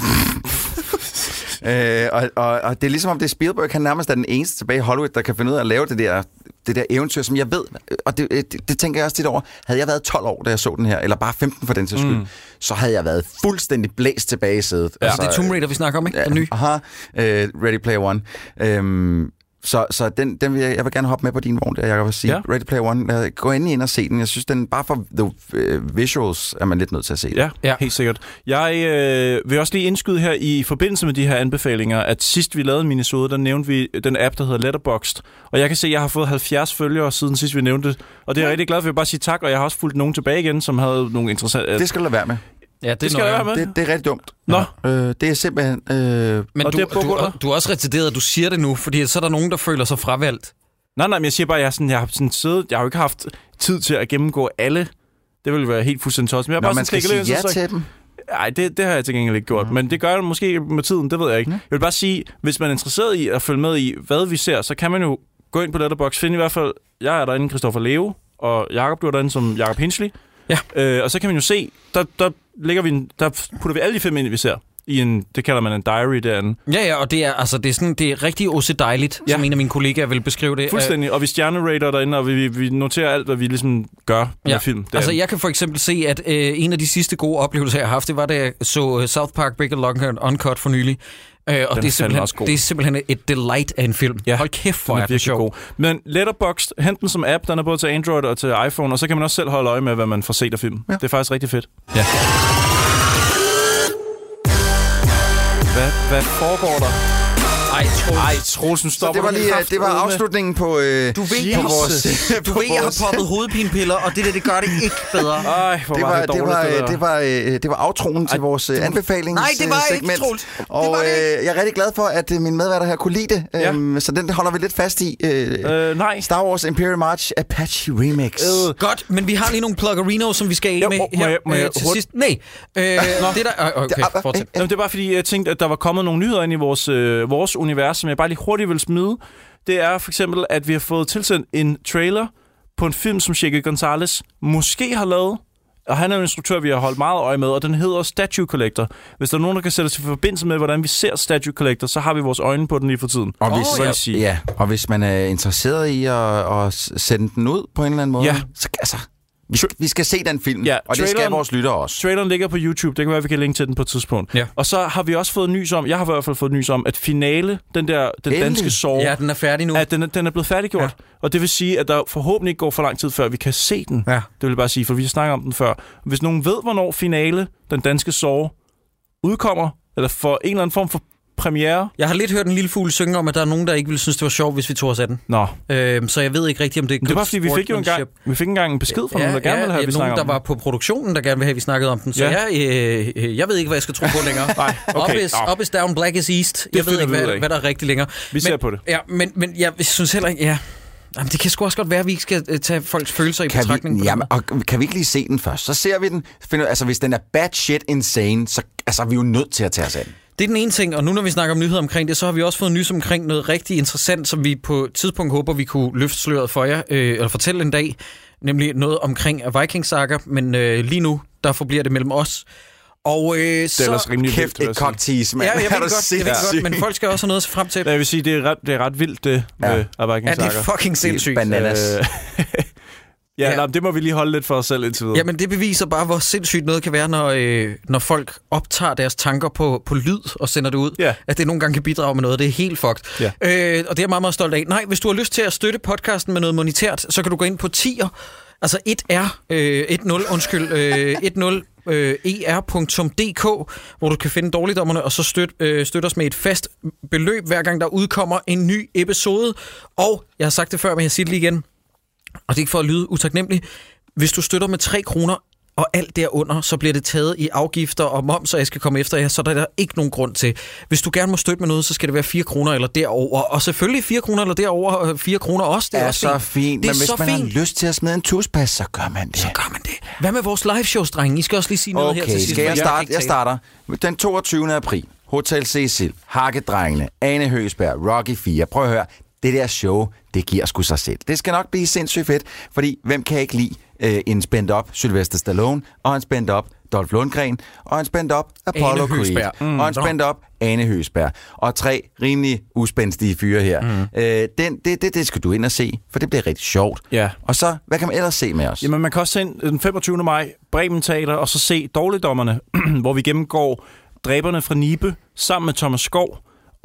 Øh, og, og, og det er ligesom om det er Spielberg, han nærmest er den eneste tilbage i Hollywood, der kan finde ud af at lave det der, det der eventyr, som jeg ved, og det, det, det tænker jeg også tit over, havde jeg været 12 år, da jeg så den her, eller bare 15 for den til skyld, mm. så havde jeg været fuldstændig blæst tilbage i sædet. Ja. Altså, det er Tomb Raider, vi snakker om, ikke? Den nye. Aha, øh, Ready Player One. Øhm, så så den, den vil jeg, jeg vil gerne hoppe med på din vogn der, Jacob, og sige, Ja. Ready Player One, lad, gå endelig ind og se den. Jeg synes, den bare for the uh, visuals er man lidt nødt til at se. Ja, Ja. ja, helt sikkert. Jeg øh, vil også lige indskyde her i forbindelse med de her anbefalinger, at sidst vi lavede en minisode, der nævnte vi den app, der hedder Letterboxd. Og jeg kan se, at jeg har fået 70 følgere siden sidst vi nævnte det. Og det er jeg rigtig glad for. Jeg vil bare sige tak, og jeg har også fulgt nogen tilbage igen, som havde nogle interessante... Det skal du lade være med. Ja, det, det skal jeg være med. Det, det er rigtig dumt. Nå. Øh, det er simpelthen... Øh, Men Og du, det er du, du, er også retarderet, at du siger det nu, fordi så er der nogen, der føler sig fravalgt. Nej, nej, men jeg siger bare, at jeg, sådan, jeg har sådan siddet... Jeg har jo ikke haft tid til at gennemgå alle. Det ville være helt fuldstændig tosset. Men jeg når bare man sådan skal sige lidt, ja så til dem. Nej, det, det har jeg til gengæld ikke gjort. Men det gør jeg måske med tiden, det ved jeg ikke. Jeg vil bare sige, hvis man er interesseret i at følge med i, hvad vi ser, så kan man jo gå ind på Letterboxd, find i hvert fald, jeg er derinde, Christoffer Leo, og Jakob, du er derinde som Jakob Hinsley. Ja. Øh, og så kan man jo se, der, der, lægger vi en, der putter vi alle de film ind, vi ser. I en, det kalder man en diary derinde. Ja, ja, og det er, altså, det er, sådan, det er rigtig også dejligt, ja. Som en af mine kollegaer vil beskrive det. Fuldstændig. Og vi stjernerater derinde, og vi, vi, noterer alt, hvad vi ligesom gør med Ja. film. derinde. Altså, jeg kan for eksempel se, at øh, en af de sidste gode oplevelser, jeg har haft, det var, da jeg så øh, South Park Big Long Uncut for nylig. Øh, og det er, simpelthen, også god. det er simpelthen et delight af en film. Ja, Hold kæft, hvor den er er den sjov. god. Men Letterboxd, hent den som app, den er både til Android og til iPhone, og så kan man også selv holde øje med, hvad man får set af film. Ja. Det er faktisk rigtig fedt. Ja. Hvad, hvad foregår der? Ej, Troels. Ej, Troels, nu Så stopper det var du lige, kraftedeme. det var afslutningen på, øh, Du ved, på vores... Du på ved, jeg har poppet hovedpinepiller, og det der, det gør det ikke bedre. Ej, hvor det var, var, det det, dårligt, var, det, der. det, var, øh, det var aftroen til vores øh, anbefalings Nej, det var øh, ikke, segment. Troels. Det Og var det øh, jeg er rigtig glad for, at øh, min medværter her kunne lide det. Ja. Øhm, så den holder vi lidt fast i. Øh, Øh, nej. Star Wars Imperial March Apache Remix. Øh. Godt, men vi har lige nogle pluggerinos, som vi skal af med må- her jeg- må øh, jeg til sidst. Nej, øh, det der... Øh, okay, Det- fortsæt. øh, det er bare fordi, jeg tænkte, at der var kommet nogle nyheder ind i vores, øh, vores univers, som jeg bare lige hurtigt vil smide. Det er for eksempel, at vi har fået tilsendt en trailer på en film, som Sheke Gonzalez måske har lavet. Og han er en instruktør, vi har holdt meget øje med, og den hedder Statue Collector. Hvis der er nogen, der kan sætte sig i forbindelse med, hvordan vi ser Statue Collector, så har vi vores øjne på den lige for tiden. Og hvis, Hvad ja. sige? ja, og hvis man er interesseret i at, at sende den ud på en eller anden måde, Ja. så altså, vi, skal, vi skal se den film, Ja, og det skal traileren- vores lyttere også. Traileren ligger på YouTube. Det kan være, vi kan linke til den på et tidspunkt. Ja. Og så har vi også fået nys om, jeg har i hvert fald fået nys om, at finale, den der, den Endelig. danske sorg, Ja, den er færdig nu. at den, den er blevet færdiggjort. Ja. Og det vil sige, at der forhåbentlig ikke går for lang tid, før vi kan se den. Ja. Det vil jeg bare sige, for vi har snakket om den før. Hvis nogen ved, hvornår finale, den danske sorg, udkommer, eller for en eller anden form for premiere. Jeg har lidt hørt en lille fugl synge om, at der er nogen, der ikke ville synes, det var sjovt, hvis vi tog os af den. Nå, Øhm, så jeg ved ikke rigtigt, om det er men det var fordi, vi fik jo engang, vi fik engang en besked fra ja, nogen, der gerne ja, ville have, at vi nogen, der om var på produktionen, der gerne vil have, at vi snakkede om den. Så Ja. jeg, øh, jeg ved ikke, hvad jeg skal tro på længere. (laughs) Nej, okay. Up, is, up is down, black is east. Jeg ved ikke, vi hvad, hvad der er rigtigt længere. Vi ser på det. Ja, men, men jeg synes heller ikke... Ja. Jamen, det kan sgu også godt være, at vi ikke skal øh, tage folks følelser i Kan betragtning. vi, jamen, og kan vi ikke lige se den først? Så ser vi den. Finder, altså, hvis den er bad shit insane, så altså, er vi jo nødt til at tage os af den. Det er den ene ting, og nu når vi snakker om nyheder omkring det, så har vi også fået nys omkring noget rigtig interessant, som vi på et tidspunkt håber, vi kunne løfte sløret for jer, øh, eller fortælle en dag, nemlig noget omkring Viking Saga, men øh, lige nu, der forbliver det mellem os. Og øh, Det er så... ellers rimelig Kæft et cocktease, mand. Ja, jeg Er ved godt, jeg ved godt, men folk skal også have noget at se frem til. Ja, jeg vil sige, det er ret, det er ret vildt, det Ja. med Abakken Ja, det er fucking sindssygt. Bananas. Øh, (laughs) Ja. ja. Nej, det må vi lige holde lidt for os selv indtil videre. Jamen, det beviser bare, hvor sindssygt noget kan være, når, øh, når folk optager deres tanker på, på lyd og sender det ud. Ja. At det nogle gange kan bidrage med noget. Det er helt fucked. Ja. Øh, og det er jeg meget, meget stolt af. Nej, hvis du har lyst til at støtte podcasten med noget monetært, så kan du gå ind på tier. Altså 1R, øh, 1.0, undskyld, øh, 1.0 øh, er.dk, hvor du kan finde dårligdommerne, og så støt, øh, støtte os med et fast beløb, hver gang der udkommer en ny episode. Og jeg har sagt det før, men jeg siger det lige igen, og det er ikke for at lyde utaknemmelig. Hvis du støtter med 3 kroner og alt derunder, så bliver det taget i afgifter og moms, og jeg skal komme efter jer, så der er der ikke nogen grund til. Hvis du gerne må støtte med noget, så skal det være 4 kroner eller derover. Og selvfølgelig 4 kroner eller derover, og 4 kroner også. Det er, er også så fint. fint, Det er men hvis man fint. har lyst til at smide en tuspas, så gør man det. Så gør man det. Hvad med vores live shows, drenge? I skal også lige sige noget her Okay, til sidst. skal jeg starte? Jeg tale. starter. Den 22. april. Hotel Cecil, Hakkedrengene, Ane Høsberg, Rocky 4. Prøv at høre. Det der show, det giver sgu sig selv. Det skal nok blive sindssygt fedt, fordi hvem kan ikke lide øh, en spændt op Sylvester Stallone, og en spændt op Dolph Lundgren, og en spændt op Apollo. Creed, Mm. og en spændt op Ane Høsberg. Og tre rimelig uspændstige fyre her. Mm. Øh, den, det, det, det skal du ind og se, for det bliver rigtig sjovt. Ja. Og så, hvad kan man ellers se med os? Jamen, man kan også se en- den 25. maj Bremen Teater, og så se Dårligdommerne, (clears throat) hvor vi gennemgår Dræberne fra Nibe sammen med Thomas Skov.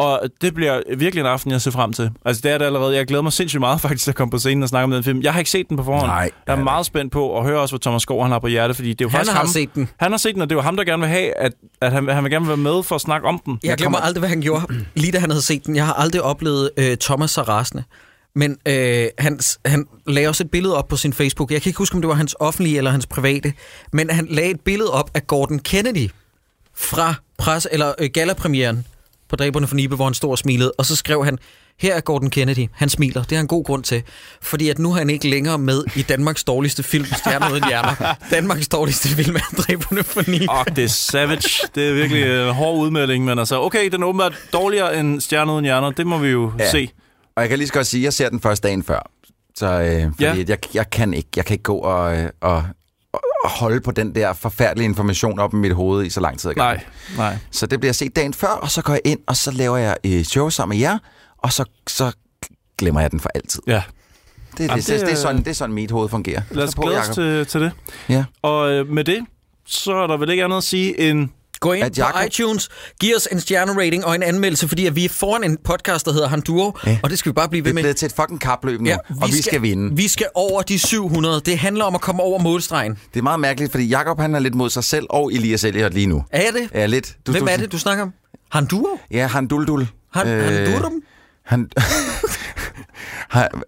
Og det bliver virkelig en aften, jeg ser frem til. Altså, det er det allerede. Jeg glæder mig sindssygt meget faktisk til at komme på scenen og snakke om den film. Jeg har ikke set den på forhånd. Nej, jeg er ja. meget spændt på at høre også, hvad Thomas Skov han har på hjerte, fordi det er jo Han faktisk har ham. set den. Han har set den, og det er jo ham, der gerne vil have, at, at han, han vil gerne være med for at snakke om den. Jeg glemmer aldrig, hvad han gjorde, lige da han havde set den. Jeg har aldrig oplevet øh, Thomas så rasende. Men øh, han, han lagde også et billede op på sin Facebook. Jeg kan ikke huske, om det var hans offentlige eller hans private. Men han lagde et billede op af Gordon Kennedy fra presse, eller øh, gallapremieren på Dræberne for Nibe, hvor han stod og smilede. Og så skrev han, her er Gordon Kennedy. Han smiler. Det har en god grund til. Fordi at nu er han ikke længere med i Danmarks dårligste film, Stjerner uden hjerner. Danmarks dårligste film er Dræberne for Nibe. Åh, det er savage. Det er virkelig en hård udmelding, men altså, okay, den er åbenbart dårligere end Stjerner uden hjerner. Det må vi jo Ja. se. Og jeg kan lige så godt sige, at jeg ser den første dagen før. Så øh, fordi Ja. jeg, jeg kan ikke. Jeg kan ikke gå og, øh, og, og holde på den der forfærdelige information op i mit hoved i så lang tid. ad. Nej, nej. Så det bliver set dagen før, og så går jeg ind, og så laver jeg et show sammen med jer, og så, så glemmer jeg den for altid. Ja. Det, Jamen, det, det det, er sådan, det er sådan, mit hoved fungerer. Lad os glæde os til, til det. Ja. Og øh, med det, så er der vel ikke andet at sige end... Gå ind At på Jacob- iTunes, giv os en stjernerating og en anmeldelse, fordi at vi er foran en podcast, der hedder Handuro, ja. Og det skal vi bare blive Det ved er med. blevet til et fucking kapløb nu, ja, og vi skal vinde. Vi skal over de 700. Det handler om at komme over målstregen. Det er meget mærkeligt, fordi Jacob han er lidt mod sig selv og Elias Elliot lige nu. Er det? Ja, lidt. Du, Hvem du, er det, du snakker om? Handuro? Ja, han duldul. Han, øh, Handurum? Han, (laughs)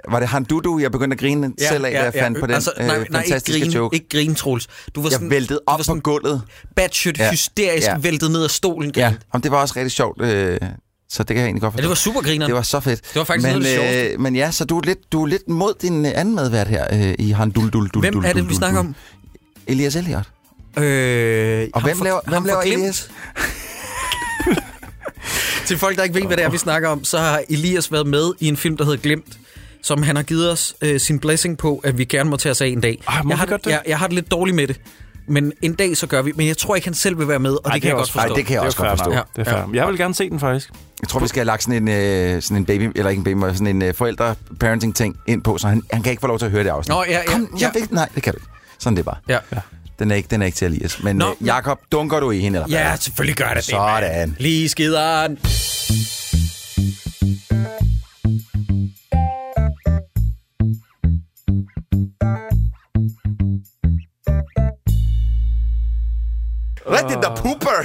var det han dudu, jeg begyndte at grine ja, selv af, da jeg fandt på den altså, nej, øh, nej, fantastiske ikke grine, joke. Ikke grine, Troels. Du var jeg sådan, væltede du op var på sådan gulvet. batshit, Ja, hysterisk, ja. væltet ned af stolen. Ja, og det var også rigtig sjovt, øh, så det kan jeg egentlig godt ja, forstå. det var super griner. det var så fedt. Det var faktisk men, noget øh, Men ja, så du er lidt, du er lidt mod din anden medvært her øh, i han dul dul dul Hvem dul, er det, vi snakker om? Elias Elliot. Øh, Og hvem for- laver, hvem laver. Elias? (laughs) Til folk, der ikke ved, hvad det er, vi snakker om, så har Elias været med i en film, der hedder Glemt, som han har givet os øh, sin blessing på, at vi gerne må tage os af en dag. Må jeg, har, det? Jeg, jeg har det lidt dårligt med det. Men en dag, så gør vi. Men jeg tror ikke, han selv vil være med, og Ej, det kan jeg også forstå. Ej, det kan jeg er også godt forstå. Ja, Det er fair. ja. Jeg vil gerne se den, faktisk. Jeg tror, vi skal have lagt sådan en, øh, sådan en baby, eller ikke en baby, men sådan en øh, forældre-parenting-ting ind på, så han, han kan ikke få lov til at høre det afsnit. Nå, ja, ja, Kom, ja. jeg vil, nej, det kan du ikke. Sådan det er bare. Ja. Den er ikke, den er ikke til Elias. Men Nå, øh, Jakob, dunker du i hende, eller hvad? ja, selvfølgelig gør det det. Sådan. Lige skideren. Rigtig der pooper!